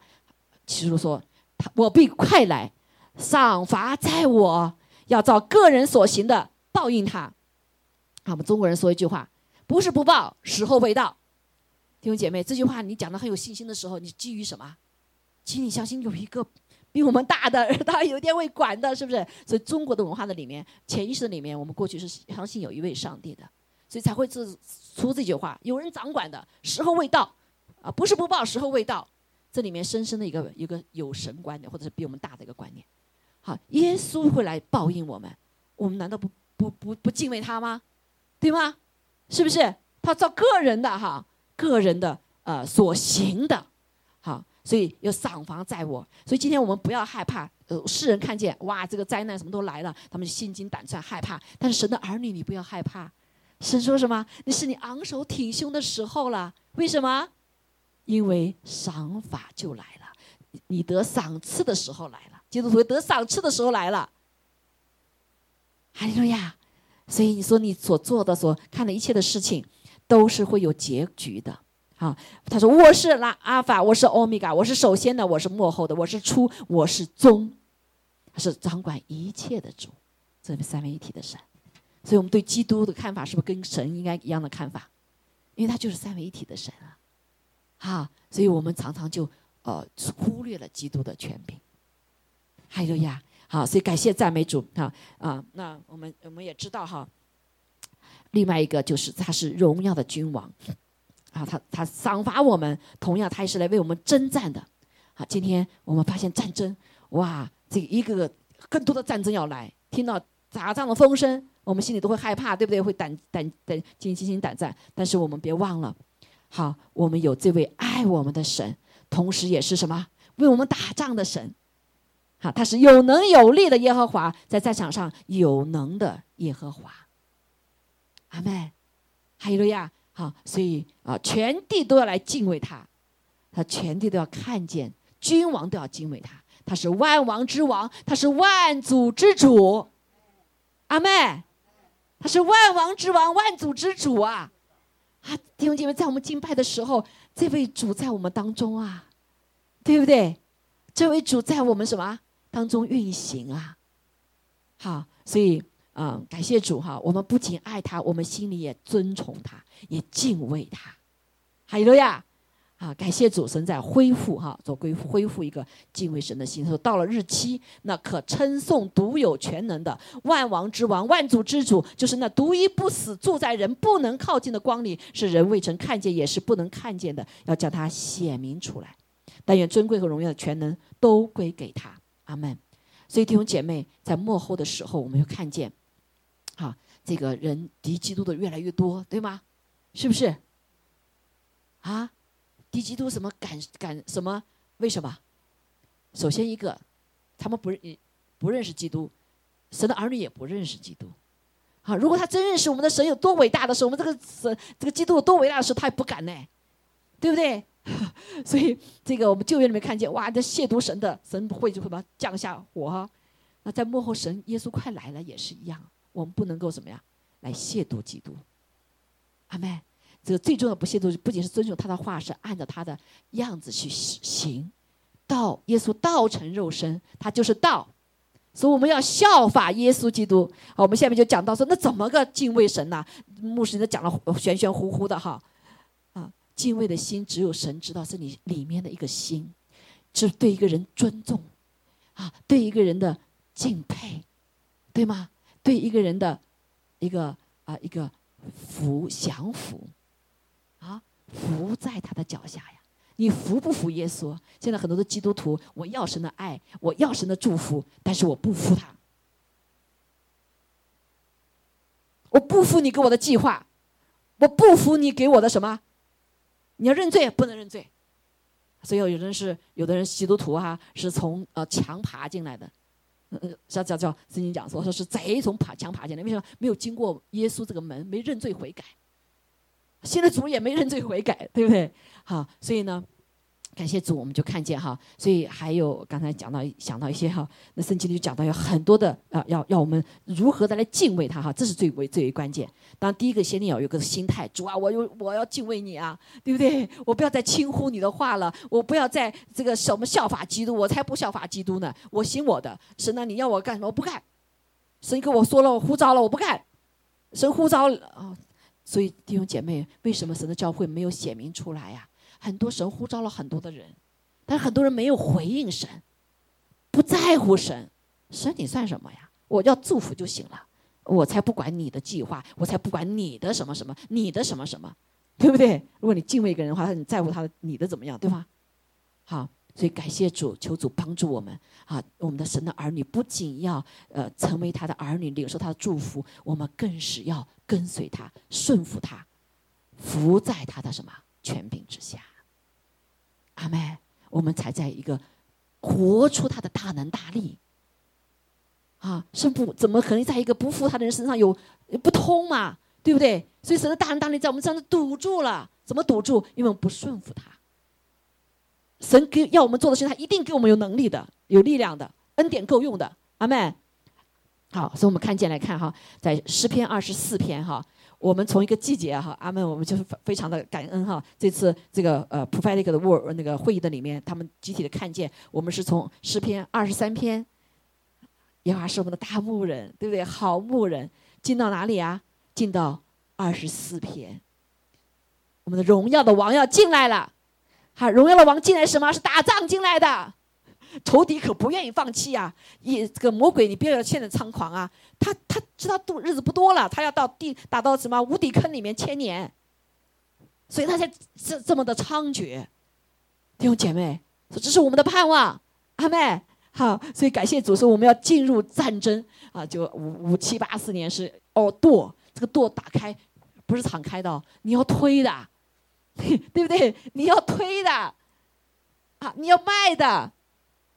其实说他我必快来，赏罚在我，要照个人所行的报应他。好我们中国人说一句话，不是不报，时候未到。弟兄姐妹，这句话你讲的很有信心的时候，你基于什么？请你相信有一个。比我们大的，他有一天会管的，是不是？所以中国的文化的里面，潜意识里面，我们过去是相信有一位上帝的，所以才会这出这句话：有人掌管的时候未到，啊，不是不报，时候未到。这里面深深的一个一个有神观念，或者是比我们大的一个观念。好，耶稣会来报应我们，我们难道不不不不敬畏他吗？对吗？是不是？他照个人的哈，个人的呃所行的。所以有赏罚在我，所以今天我们不要害怕。呃，世人看见哇，这个灾难什么都来了，他们心惊胆战，害怕。但是神的儿女，你不要害怕。神说什么？那是你昂首挺胸的时候了。为什么？因为赏罚就来了，你得赏赐的时候来了。基督徒得赏赐的时候来了。哈利路亚！所以你说你所做的、所看的一切的事情，都是会有结局的。好，他说我是拉阿法，我是欧米伽，我是首先的，我是幕后的，我是初，我是终，是掌管一切的主，这三位一体的神。所以我们对基督的看法是不是跟神应该一样的看法？因为他就是三位一体的神啊。好，所以我们常常就呃忽略了基督的权柄。还有呀，好，所以感谢赞美主啊啊。那我们我们也知道哈，另外一个就是他是荣耀的君王。啊，他他赏罚我们，同样他也是来为我们征战的。好，今天我们发现战争，哇，这一个更多的战争要来，听到打仗的风声，我们心里都会害怕，对不对？会胆胆胆惊心胆战。但是我们别忘了，好，我们有这位爱我们的神，同时也是什么？为我们打仗的神。好，他是有能有力的耶和华，在战场上有能的耶和华。阿门。哈利路亚。好，所以啊，全地都要来敬畏他，他全地都要看见，君王都要敬畏他，他是万王之王，他是万主之主，阿妹，他是万王之王，万主之主啊！啊，弟兄姐妹，在我们敬拜的时候，这位主在我们当中啊，对不对？这位主在我们什么当中运行啊？好，所以。嗯，感谢主哈！我们不仅爱他，我们心里也尊崇他，也敬畏他。哈利路亚！啊，感谢主神在恢复哈，做恢复恢复一个敬畏神的心。说到了日期，那可称颂独有全能的万王之王、万主之主，就是那独一不死、住在人不能靠近的光里，是人未曾看见，也是不能看见的，要将他显明出来。但愿尊贵和荣耀的全能都归给他。阿门。所以弟兄姐妹，在幕后的时候，我们会看见。哈，这个人敌基督的越来越多，对吗？是不是？啊，敌基督什么敢敢什么？为什么？首先一个，他们不认不认识基督，神的儿女也不认识基督。啊，如果他真认识我们的神有多伟大的时候，我们这个神这个基督有多伟大的时候，他也不敢呢，对不对？所以这个我们旧约里面看见，哇，这亵渎神的，神会就会把降下火。那在幕后，神耶稣快来了也是一样，我们不能够怎么样来亵渎基督。阿妹，这个最重要的不亵渎，不仅是遵守他的话，是按照他的样子去行。道，耶稣道成肉身，他就是道。所以我们要效法耶稣基督。好，我们下面就讲到说，那怎么个敬畏神呢？牧师都讲了玄玄乎乎的哈，啊，敬畏的心只有神知道，是你里面的一个心，是对一个人尊重，啊，对一个人的敬佩，对吗？对一个人的一个啊一个服降服，啊，服在他的脚下呀。你服不服耶稣？现在很多的基督徒，我要神的爱，我要神的祝福，但是我不服他，我不服你给我的计划，我不服你给我的什么？你要认罪，不能认罪。所以有人是，有的人基督徒哈，是从呃墙爬进来的，呃，叫叫叫圣经讲说说是贼从爬墙爬进来，为什么没有经过耶稣这个门，没认罪悔改？现在主也没认罪悔改，对不对？好，所以呢，感谢主，我们就看见哈。所以还有刚才讲到想到一些哈，那圣经里就讲到有很多的啊，要要我们如何的来敬畏他哈，这是最为最为关键。当然第一个先定要有个心态，主啊，我有我要敬畏你啊，对不对？我不要再轻忽你的话了，我不要再这个什么效法基督，我才不效法基督呢，我行我的。神呢，你要我干什么？我不干。神跟我说了，我呼召了，我不干。神呼召啊。所以弟兄姐妹，为什么神的教会没有显明出来呀？很多神呼召了很多的人，但是很多人没有回应神，不在乎神。神你算什么呀？我要祝福就行了，我才不管你的计划，我才不管你的什么什么，你的什么什么，对不对？如果你敬畏一个人的话，你在乎他的你的怎么样，对吗？好。所以感谢主，求主帮助我们啊！我们的神的儿女不仅要呃成为他的儿女，领受他的祝福，我们更是要跟随他、顺服他、服在他的什么权柄之下。阿妹，我们才在一个活出他的大能大力啊！神不怎么可能在一个不服他的人身上有不通嘛？对不对？所以神的大能大力在我们身上堵住了，怎么堵住？因为我们不顺服他。神给要我们做的事情，他一定给我们有能力的、有力量的、恩典够用的。阿门。好，所以我们看见来看哈，在诗篇二十四篇哈，我们从一个季节哈，阿门，我们就是非常的感恩哈。这次这个呃 prophetic 的 word 那个会议的里面，他们集体的看见，我们是从诗篇二十三篇，耶和华是我们的大牧人，对不对？好牧人，进到哪里啊？进到二十四篇，我们的荣耀的王要进来了。哈，荣耀的王进来什么？是打仗进来的，仇敌可不愿意放弃啊！也这个魔鬼，你不要现在猖狂啊！他他知道度日子不多了，他要到地打到什么无底坑里面千年，所以他才这这么的猖獗。弟兄姐妹，这是我们的盼望，阿妹。好，所以感谢主说我们要进入战争啊！就五五七八四年是哦舵，这个舵打开不是敞开的，你要推的。对不对？你要推的，啊，你要卖的，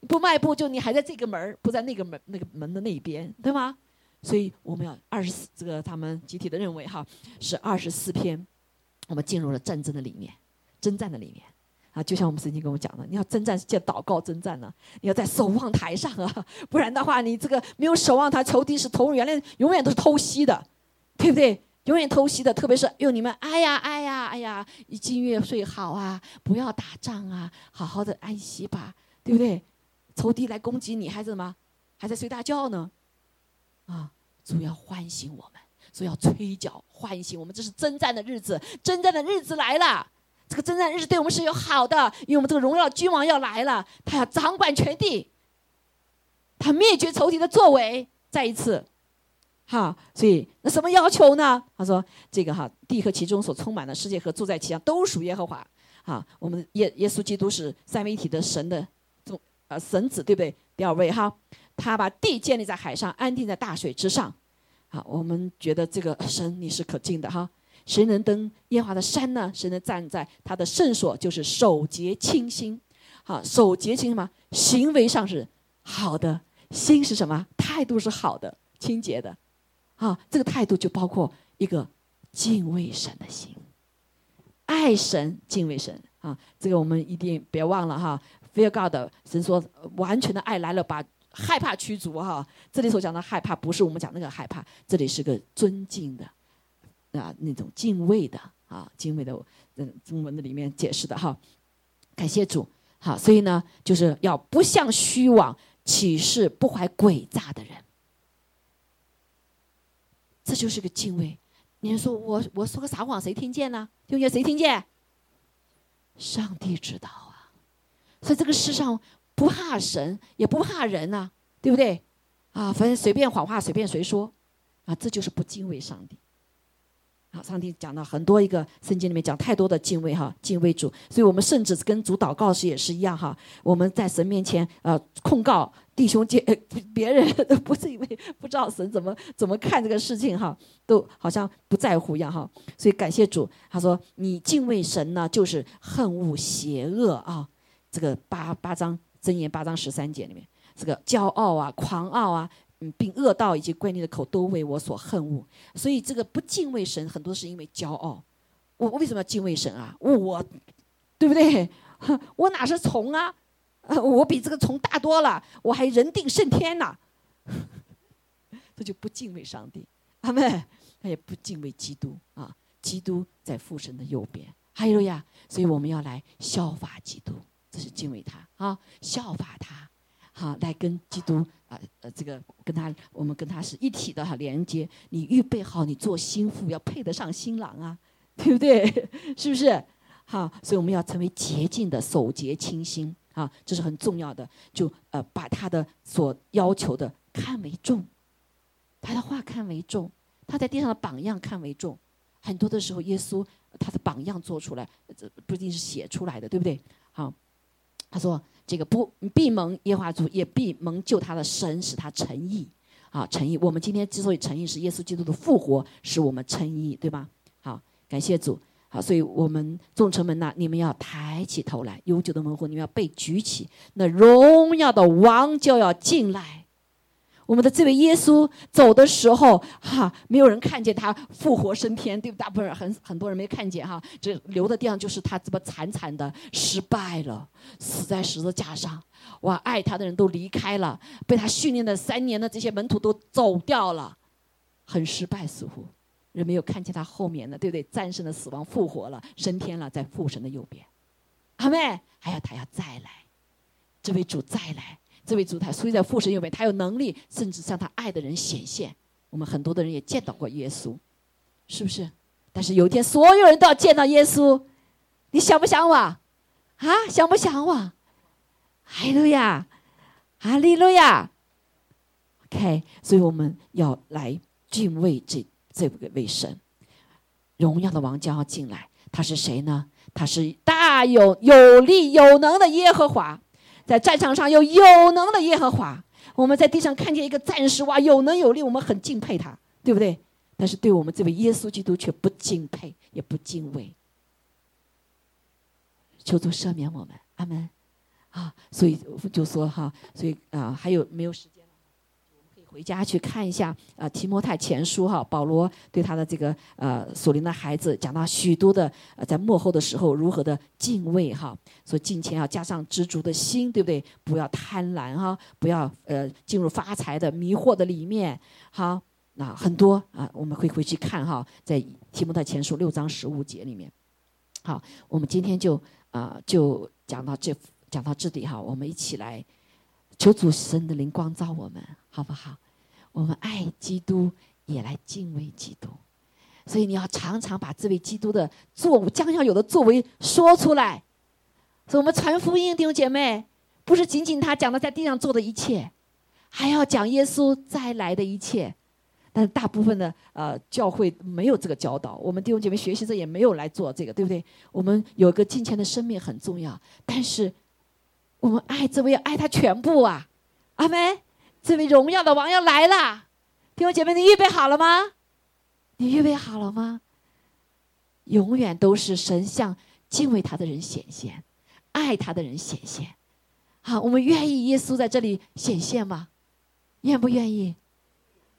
不迈步就你还在这个门不在那个门那个门的那边，对吗？所以我们要二十四，这个他们集体的认为哈是二十四篇，我们进入了战争的里面，征战的里面啊，就像我们曾经跟我讲的，你要征战是叫祷告征战呢，你要在守望台上啊，不然的话你这个没有守望台，仇敌是投入原来永远都是偷袭的，对不对？永远偷袭的，特别是用你们，哎呀，哎呀，哎呀，今夜睡好啊，不要打仗啊，好好的安息吧，对不对？仇敌来攻击你，还是什么？还在睡大觉呢？啊，主要唤醒我们，主要吹角唤醒我们，这是征战的日子，征战的日子来了。这个征战日子对我们是有好的，因为我们这个荣耀君王要来了，他要掌管全地，他灭绝仇敌的作为，再一次。哈，所以那什么要求呢？他说：“这个哈，地和其中所充满的世界和住在其上都属耶和华。哈，我们耶耶稣基督是三位一体的神的呃神子，对不对？第二位哈，他把地建立在海上，安定在大水之上。好，我们觉得这个神你是可敬的哈。谁能登耶和华的山呢？谁能站在他的圣所？就是守节清心。好，守节清什么？行为上是好的，心是什么？态度是好的，清洁的。”啊，这个态度就包括一个敬畏神的心，爱神、敬畏神，啊，这个我们一定别忘了哈。Fear God，神说完全的爱来了，把害怕驱逐哈。这里所讲的害怕，不是我们讲那个害怕，这里是个尊敬的啊，那种敬畏的啊，敬畏的。嗯，中文的里面解释的哈。感谢主，好，所以呢，就是要不向虚妄启示、不怀诡诈的人，这就是个敬畏。你说我我说个啥谎，谁听见呢？听见谁听见？上帝知道。所以这个世上不怕神，也不怕人呐，对不对？啊，反正随便谎话随便谁说，啊，这就是不敬畏上帝。好，上帝讲了很多一个圣经里面讲太多的敬畏哈，敬畏主，所以我们甚至跟主祷告时也是一样哈。我们在神面前呃控告弟兄姐别人都不是因为不知道神怎么怎么看这个事情哈，都好像不在乎一样哈。所以感谢主，他说你敬畏神呢，就是恨恶邪恶啊。这个八八章箴言八章十三节里面，这个骄傲啊、狂傲啊。嗯，并恶道以及怪逆的口都为我所恨恶，所以这个不敬畏神，很多是因为骄傲。我为什么要敬畏神啊？我，对不对？我哪是虫啊？我比这个虫大多了，我还人定胜天呢。这就不敬畏上帝，阿门，他也不敬畏基督啊。基督在父神的右边，还有呀，所以我们要来效法基督，这是敬畏他啊，效法他。好，来跟基督啊，呃，这个跟他，我们跟他是一体的哈，连接。你预备好，你做心腹要配得上新郎啊，对不对？是不是？好，所以我们要成为洁净的，守洁清心啊，这是很重要的。就呃，把他的所要求的看为重，他的话看为重，他在地上的榜样看为重。很多的时候，耶稣他的榜样做出来，这不一定是写出来的，对不对？好，他说。这个不必蒙耶和华主，也必蒙救他的神，使他诚意啊，诚意。我们今天之所以诚意，是耶稣基督的复活使我们诚意，对吧？好，感谢主。好，所以我们众臣们呐，你们要抬起头来，永久的门户，你们要被举起，那荣耀的王就要进来。我们的这位耶稣走的时候，哈，没有人看见他复活升天，对不？大部分人很很多人没看见哈，这留的地方就是他这么惨惨的失败了，死在十字架上。哇，爱他的人都离开了，被他训练的三年的这些门徒都走掉了，很失败，似乎人没有看见他后面的，对不对？战胜了死亡，复活了，升天了，在父神的右边。阿妹，还要他要再来，这位主再来。这位主他所以在父神右边，他有能力，甚至向他爱的人显现。我们很多的人也见到过耶稣，是不是？但是有一天，所有人都要见到耶稣，你想不想我？啊，想不想我？哈利路亚，哈利路亚。OK，所以我们要来敬畏这这个位神，荣耀的王将要进来。他是谁呢？他是大有有力有能的耶和华。在战场上有有能的耶和华，我们在地上看见一个战士，哇，有能有力，我们很敬佩他，对不对？但是对我们这位耶稣基督却不敬佩，也不敬畏。求主赦免我们，阿门。啊，所以就说哈，所以啊，还有没有时间？回家去看一下，呃，提摩太前书哈，保罗对他的这个呃属灵的孩子讲到许多的，呃，在幕后的时候如何的敬畏哈，说敬虔要加上知足的心，对不对？不要贪婪哈，不要呃进入发财的迷惑的里面。好，那很多啊，我们会回去看哈，在提摩太前书六章十五节里面。好，我们今天就啊就讲到这讲到这里哈，我们一起来。求主神的灵光照我们，好不好？我们爱基督，也来敬畏基督。所以你要常常把这位基督的作将要有的作为说出来。所以我们传福音，弟兄姐妹，不是仅仅他讲的在地上做的一切，还要讲耶稣再来的一切。但是大部分的呃教会没有这个教导，我们弟兄姐妹学习者也没有来做这个，对不对？我们有个金钱的生命很重要，但是。我们爱这位，爱他全部啊！阿妹，这位荣耀的王要来了，弟兄姐妹，你预备好了吗？你预备好了吗？永远都是神向敬畏他的人显现，爱他的人显现。好，我们愿意耶稣在这里显现吗？愿不愿意？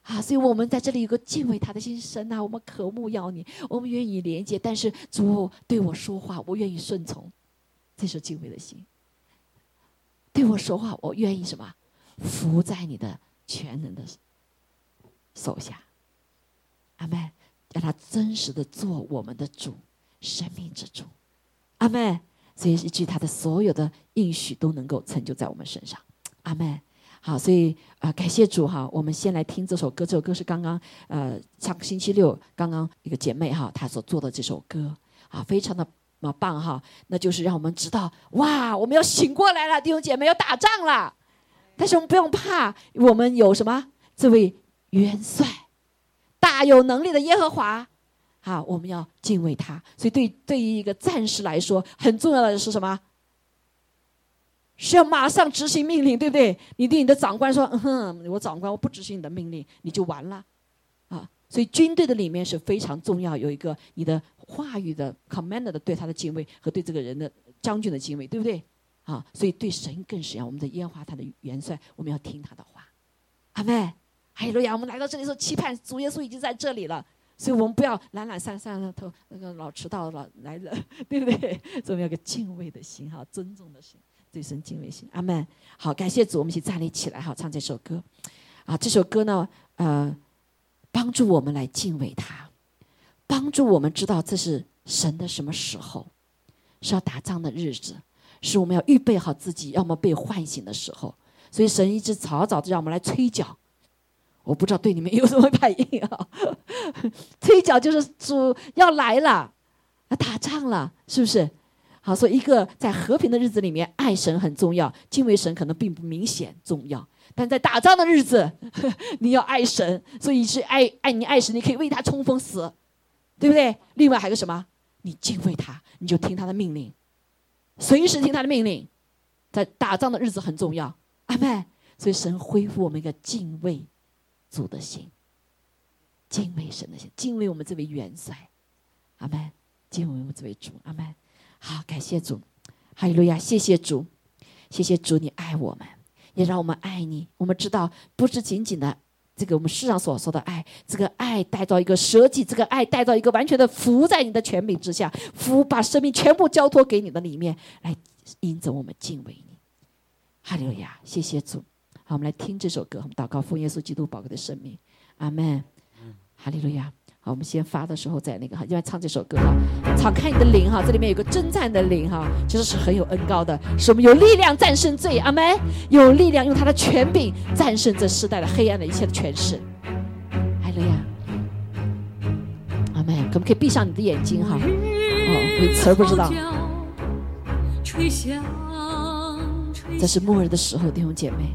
啊，所以我们在这里有个敬畏他的心，神啊，我们渴慕要你，我们愿意连接，但是主对我说话，我愿意顺从。这是敬畏的心。对我说话，我愿意什么？服在你的全能的手下。阿门。让他真实的做我们的主，生命之主。阿门。所以一句他的所有的应许都能够成就在我们身上。阿门。好，所以啊，感谢主哈。我们先来听这首歌，这首歌是刚刚呃上个星期六刚刚一个姐妹哈她所做的这首歌啊，非常的么棒哈。那就是让我们知道哇，我们要醒过来了，弟兄姐妹要打仗了。但是我们不用怕，我们有什么？这位元帅，大有能力的耶和华，啊，我们要敬畏他。所以对对于一个战士来说，很重要的是什么？是要马上执行命令，对不对？你对你的长官说：“嗯哼，我长官，我不执行你的命令，你就完了。”所以军队的里面是非常重要，有一个你的话语的 commander 的对他的敬畏和对这个人的将军的敬畏，对不对？啊，所以对神更是一样。我们的烟花，他的元帅，我们要听他的话。阿妹，哈利路亚！我们来到这里的时候，期盼主耶稣已经在这里了，所以我们不要懒懒散散的，头那个老迟到了来了，对不对？所以我们要个敬畏的心，哈，尊重的心，对神敬畏心。阿妹，好，感谢主，我们一起站立起来，哈，唱这首歌。啊，这首歌呢，呃，帮助我们来敬畏他，帮助我们知道这是神的什么时候，是要打仗的日子。是我们要预备好自己，要么被唤醒的时候。所以神一直早早的让我们来催缴。我不知道对你们有什么反应啊？催缴就是主要来了，要打仗了，是不是？好，所以一个在和平的日子里面，爱神很重要，敬畏神可能并不明显重要。但在打仗的日子，你要爱神，所以是爱爱你爱神，你可以为他冲锋死，对不对？另外还有个什么？你敬畏他，你就听他的命令。随时听他的命令，在打仗的日子很重要，阿妹。所以神恢复我们一个敬畏主的心，敬畏神的心，敬畏我们这位元帅，阿妹，敬畏我们这位主，阿妹。好，感谢主，哈利路亚，谢谢主，谢谢主，你爱我们，也让我们爱你。我们知道，不是仅仅的。这个我们世上所说的爱，这个爱带到一个舍己，这个爱带到一个完全的服在你的权柄之下，服把生命全部交托给你的里面，来引着我们敬畏你。哈利路亚，谢谢主。好，我们来听这首歌，我们祷告奉耶稣基督宝贵的生命，阿门。哈利路亚。好，我们先发的时候再那个哈，因为唱这首歌哈，敞开你的灵哈，这里面有个征战的灵哈，其实是很有恩高的，是我们有力量战胜罪，阿门，有力量用他的权柄战胜这世代的黑暗的一切的权势，哈利路亚，阿门，可不可以闭上你的眼睛哈？哦，词儿不知道。这是末日的时候，弟兄姐妹。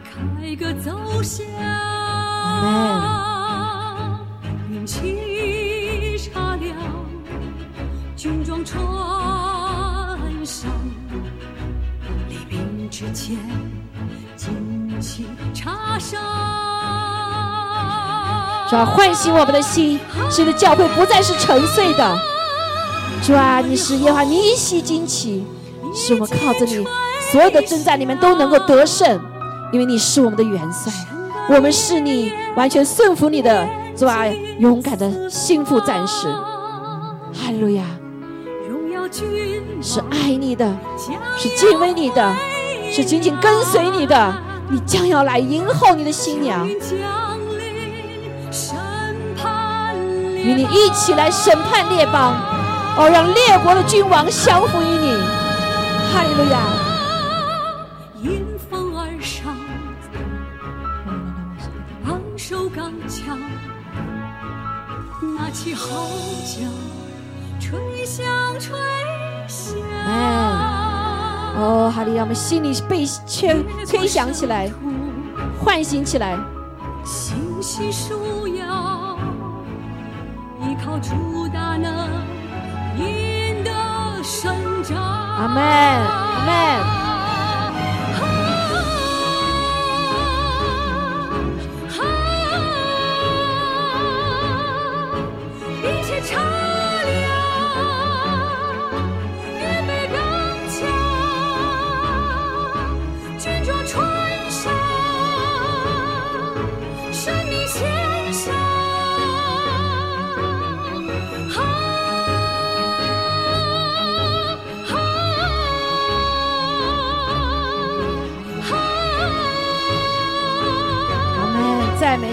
开个奏响。运气差了，军装穿上，离兵之前，旌旗插上。主啊，唤醒我们的心，使得教会不再是沉睡的。主啊，你是耶和华尼西旌旗，使我们靠着你，所有的征战里面都能够得胜，因为你是我们的元帅。我们是你完全顺服你的，是吧？勇敢的心腹战士，哈利路亚！是爱你的，是敬畏你的，是紧紧跟随你的。你将要来迎候你的新娘，与你一起来审判列邦，哦，让列国的君王降服于你，哈利路亚！起号角，吹响，吹响。哦，哈利亚，我们心里被吹吹响起来，唤醒起来。信息树摇，依靠主生长。阿门，阿门。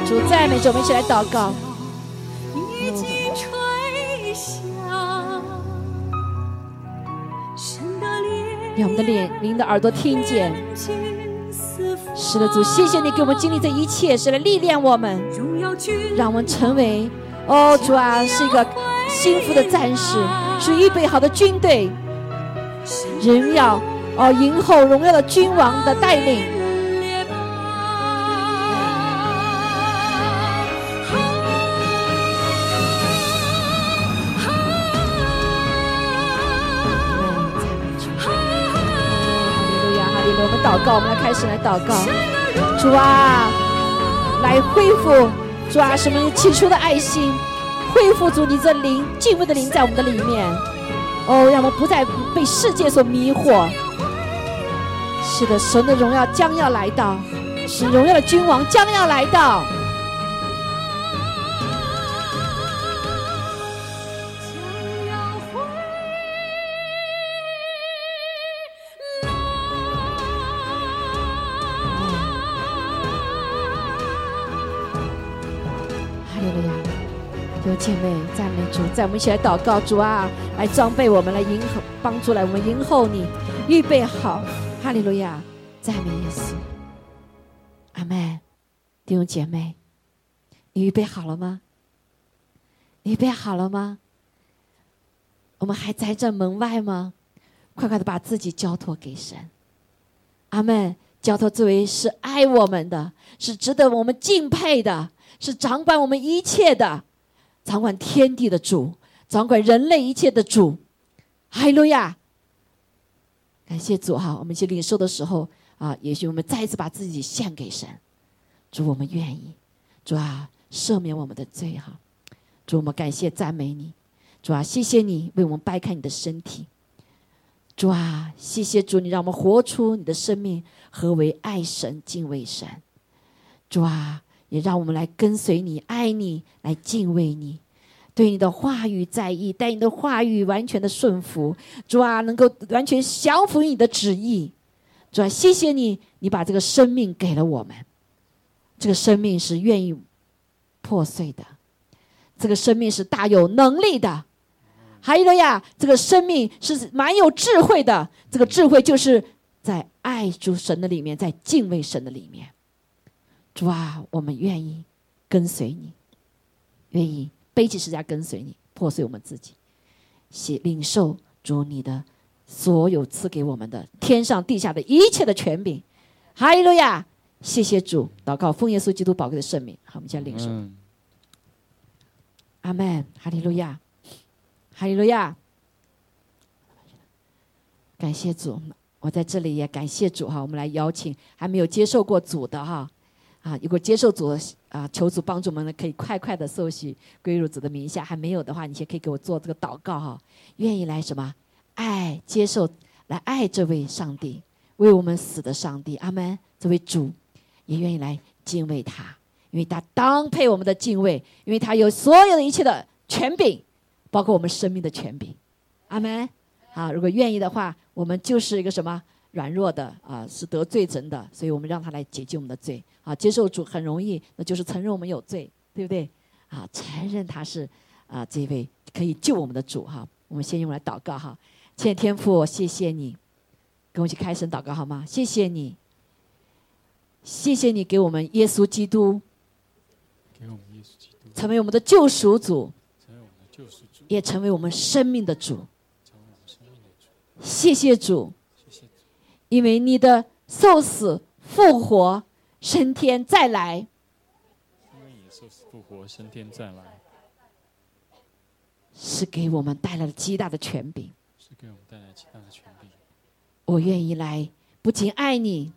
主，赞美主，我们一起来祷告。已经吹响，神的脸，让我们的脸、您的耳朵听见。是的，主，谢谢你给我们经历这一切，是来历练我们，让我们成为哦，主啊，是一个幸福的战士，是预备好的军队，荣耀哦，迎候荣耀的君王的带领。祷告，我们来开始来祷告。主啊，来恢复主啊，什么起初的爱心，恢复主你这灵敬畏的灵在我们的里面。哦，让我们不再被世界所迷惑。是的，神的荣耀将要来到，是荣耀的君王将要来到。在我们一起来祷告，主啊，来装备我们，来迎候，帮助来我们迎候你，预备好。哈利路亚！赞美耶稣，阿门。弟兄姐妹，你预备好了吗？你预备好了吗？我们还在这门外吗？快快的把自己交托给神。阿门。交托这位是爱我们的，是值得我们敬佩的，是掌管我们一切的，掌管天地的主，掌管人类一切的主。哈利路亚！感谢主哈，我们去领受的时候啊，也许我们再一次把自己献给神。主，我们愿意，主啊，赦免我们的罪哈。主，我们感谢赞美你，主啊，谢谢你为我们掰开你的身体。主啊，谢谢主，你让我们活出你的生命，何为爱神、敬畏神。主啊，也让我们来跟随你、爱你、来敬畏你，对你的话语在意，带你的话语完全的顺服。主啊，能够完全降服于你的旨意。主啊，谢谢你，你把这个生命给了我们，这个生命是愿意破碎的，这个生命是大有能力的。哈利路亚！这个生命是蛮有智慧的，这个智慧就是在爱主神的里面，在敬畏神的里面。主啊，我们愿意跟随你，愿意背起十字架跟随你，破碎我们自己，写领受主你的所有赐给我们的天上地下的一切的权柄。哈利路亚！谢谢主，祷告奉耶稣基督宝贵的圣名。好，我们现在领受。嗯，阿门，哈利路亚，哈利路亚。感谢主，我在这里也感谢主哈。我们来邀请还没有接受过主的哈，啊，如果接受主啊，求主帮助我们呢，可以快快的受洗归入主的名下。还没有的话，你先可以给我做这个祷告哈，愿意来什么爱接受来爱这位上帝，为我们死的上帝，阿门。这位主也愿意来敬畏他，因为他当配我们的敬畏，因为他有所有的一切的权柄，包括我们生命的权柄，阿门。啊，如果愿意的话，我们就是一个什么软弱的啊，是得罪人的，所以我们让他来解救我们的罪啊。接受主很容易，那就是承认我们有罪，对不对？啊，承认他是啊这位可以救我们的主哈。我们先用来祷告哈，亲爱的天父，谢谢你，跟我一起开声祷告好吗？谢谢你，谢谢你给我们耶稣基督给我们耶稣基督成为我们的救赎主，成为我们的救赎主，也成为我们生命的主。成为我们生命的主，谢谢主，因为你的受死、复活、升天再来，因为你受死复活，升天再来，是给我们带来了极大的权柄。是给我们带来极大的权柄。我愿意来，不仅爱你，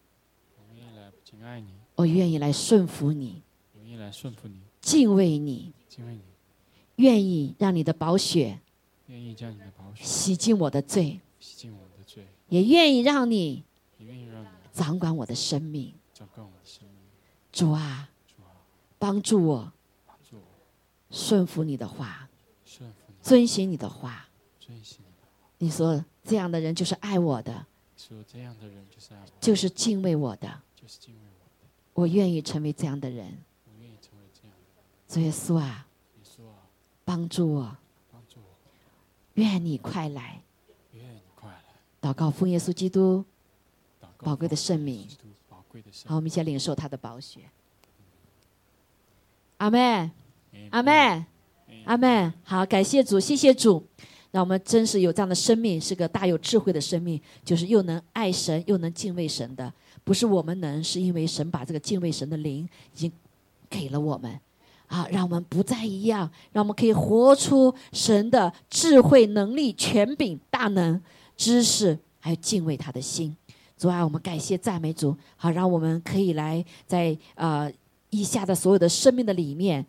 我愿意来不仅爱你，我愿意来顺服你，我愿意来顺服你，敬畏你，敬畏你，愿意让你的宝血愿意将你的宝血洗净我的罪，也愿意让你也愿意让你掌管我的生命。掌管我的生命。主啊，帮助我帮助我顺服你的话，顺服你，遵循你的话。遵行你的。你说这样的人就是爱我的，说这样的人就是爱我，就是敬畏我的。就是敬畏我的。我愿意成为这样的人。我愿意成为这样的人。主耶稣啊，耶稣啊，帮助我，帮助我，愿你快来。祷告奉耶稣基督宝贵的奉圣名好，我们一起来领受他的宝血。阿妹，阿妹，阿妹。好，感谢主，谢谢主，让我们真是有这样的生命，是个大有智慧的生命，就是又能爱神，又能敬畏神的。不是我们能，是因为神把这个敬畏神的灵已经给了我们。啊，让我们不再一样，让我们可以活出神的智慧、能力、权柄、大能、知识，还有敬畏他的心。主啊，我们感谢赞美主，好，让我们可以来在呃以下的所有的生命的里面，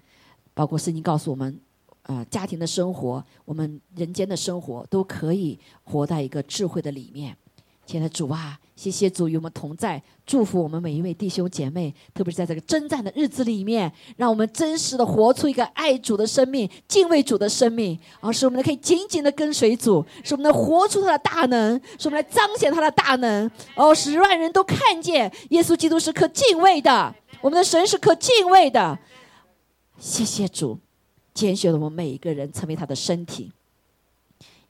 包括圣经告诉我们，呃，家庭的生活，我们人间的生活，都可以活在一个智慧的里面。亲爱的主啊，谢谢主与我们同在，祝福我们每一位弟兄姐妹，特别是在这个征战的日子里面，让我们真实的活出一个爱主的生命、敬畏主的生命，而使我们可以紧紧的跟随主，使我们能活出他的大能，使我们来彰显他的大能，哦，使万人都看见耶稣基督是可敬畏的，我们的神是可敬畏的。谢谢主，拣选了我们每一个人成为他的身体。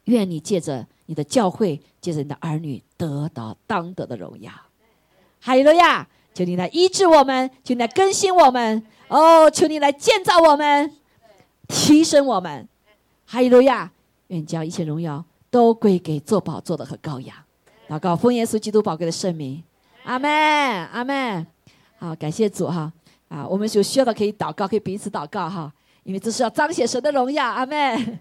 愿你借着你的教会，借着你的儿女得到当得的荣耀。哈利路亚！求你来医治我们，求你来更新我们，哦，求你来建造我们，提升我们。哈利路亚！愿将一切荣耀都归给做宝座的和羔羊。祷告，奉耶稣基督宝贵的圣名，阿门，阿门。好，感谢主哈啊！我们有需要的可以祷告，可以彼此祷告哈，因为这是要彰显神的荣耀。阿门。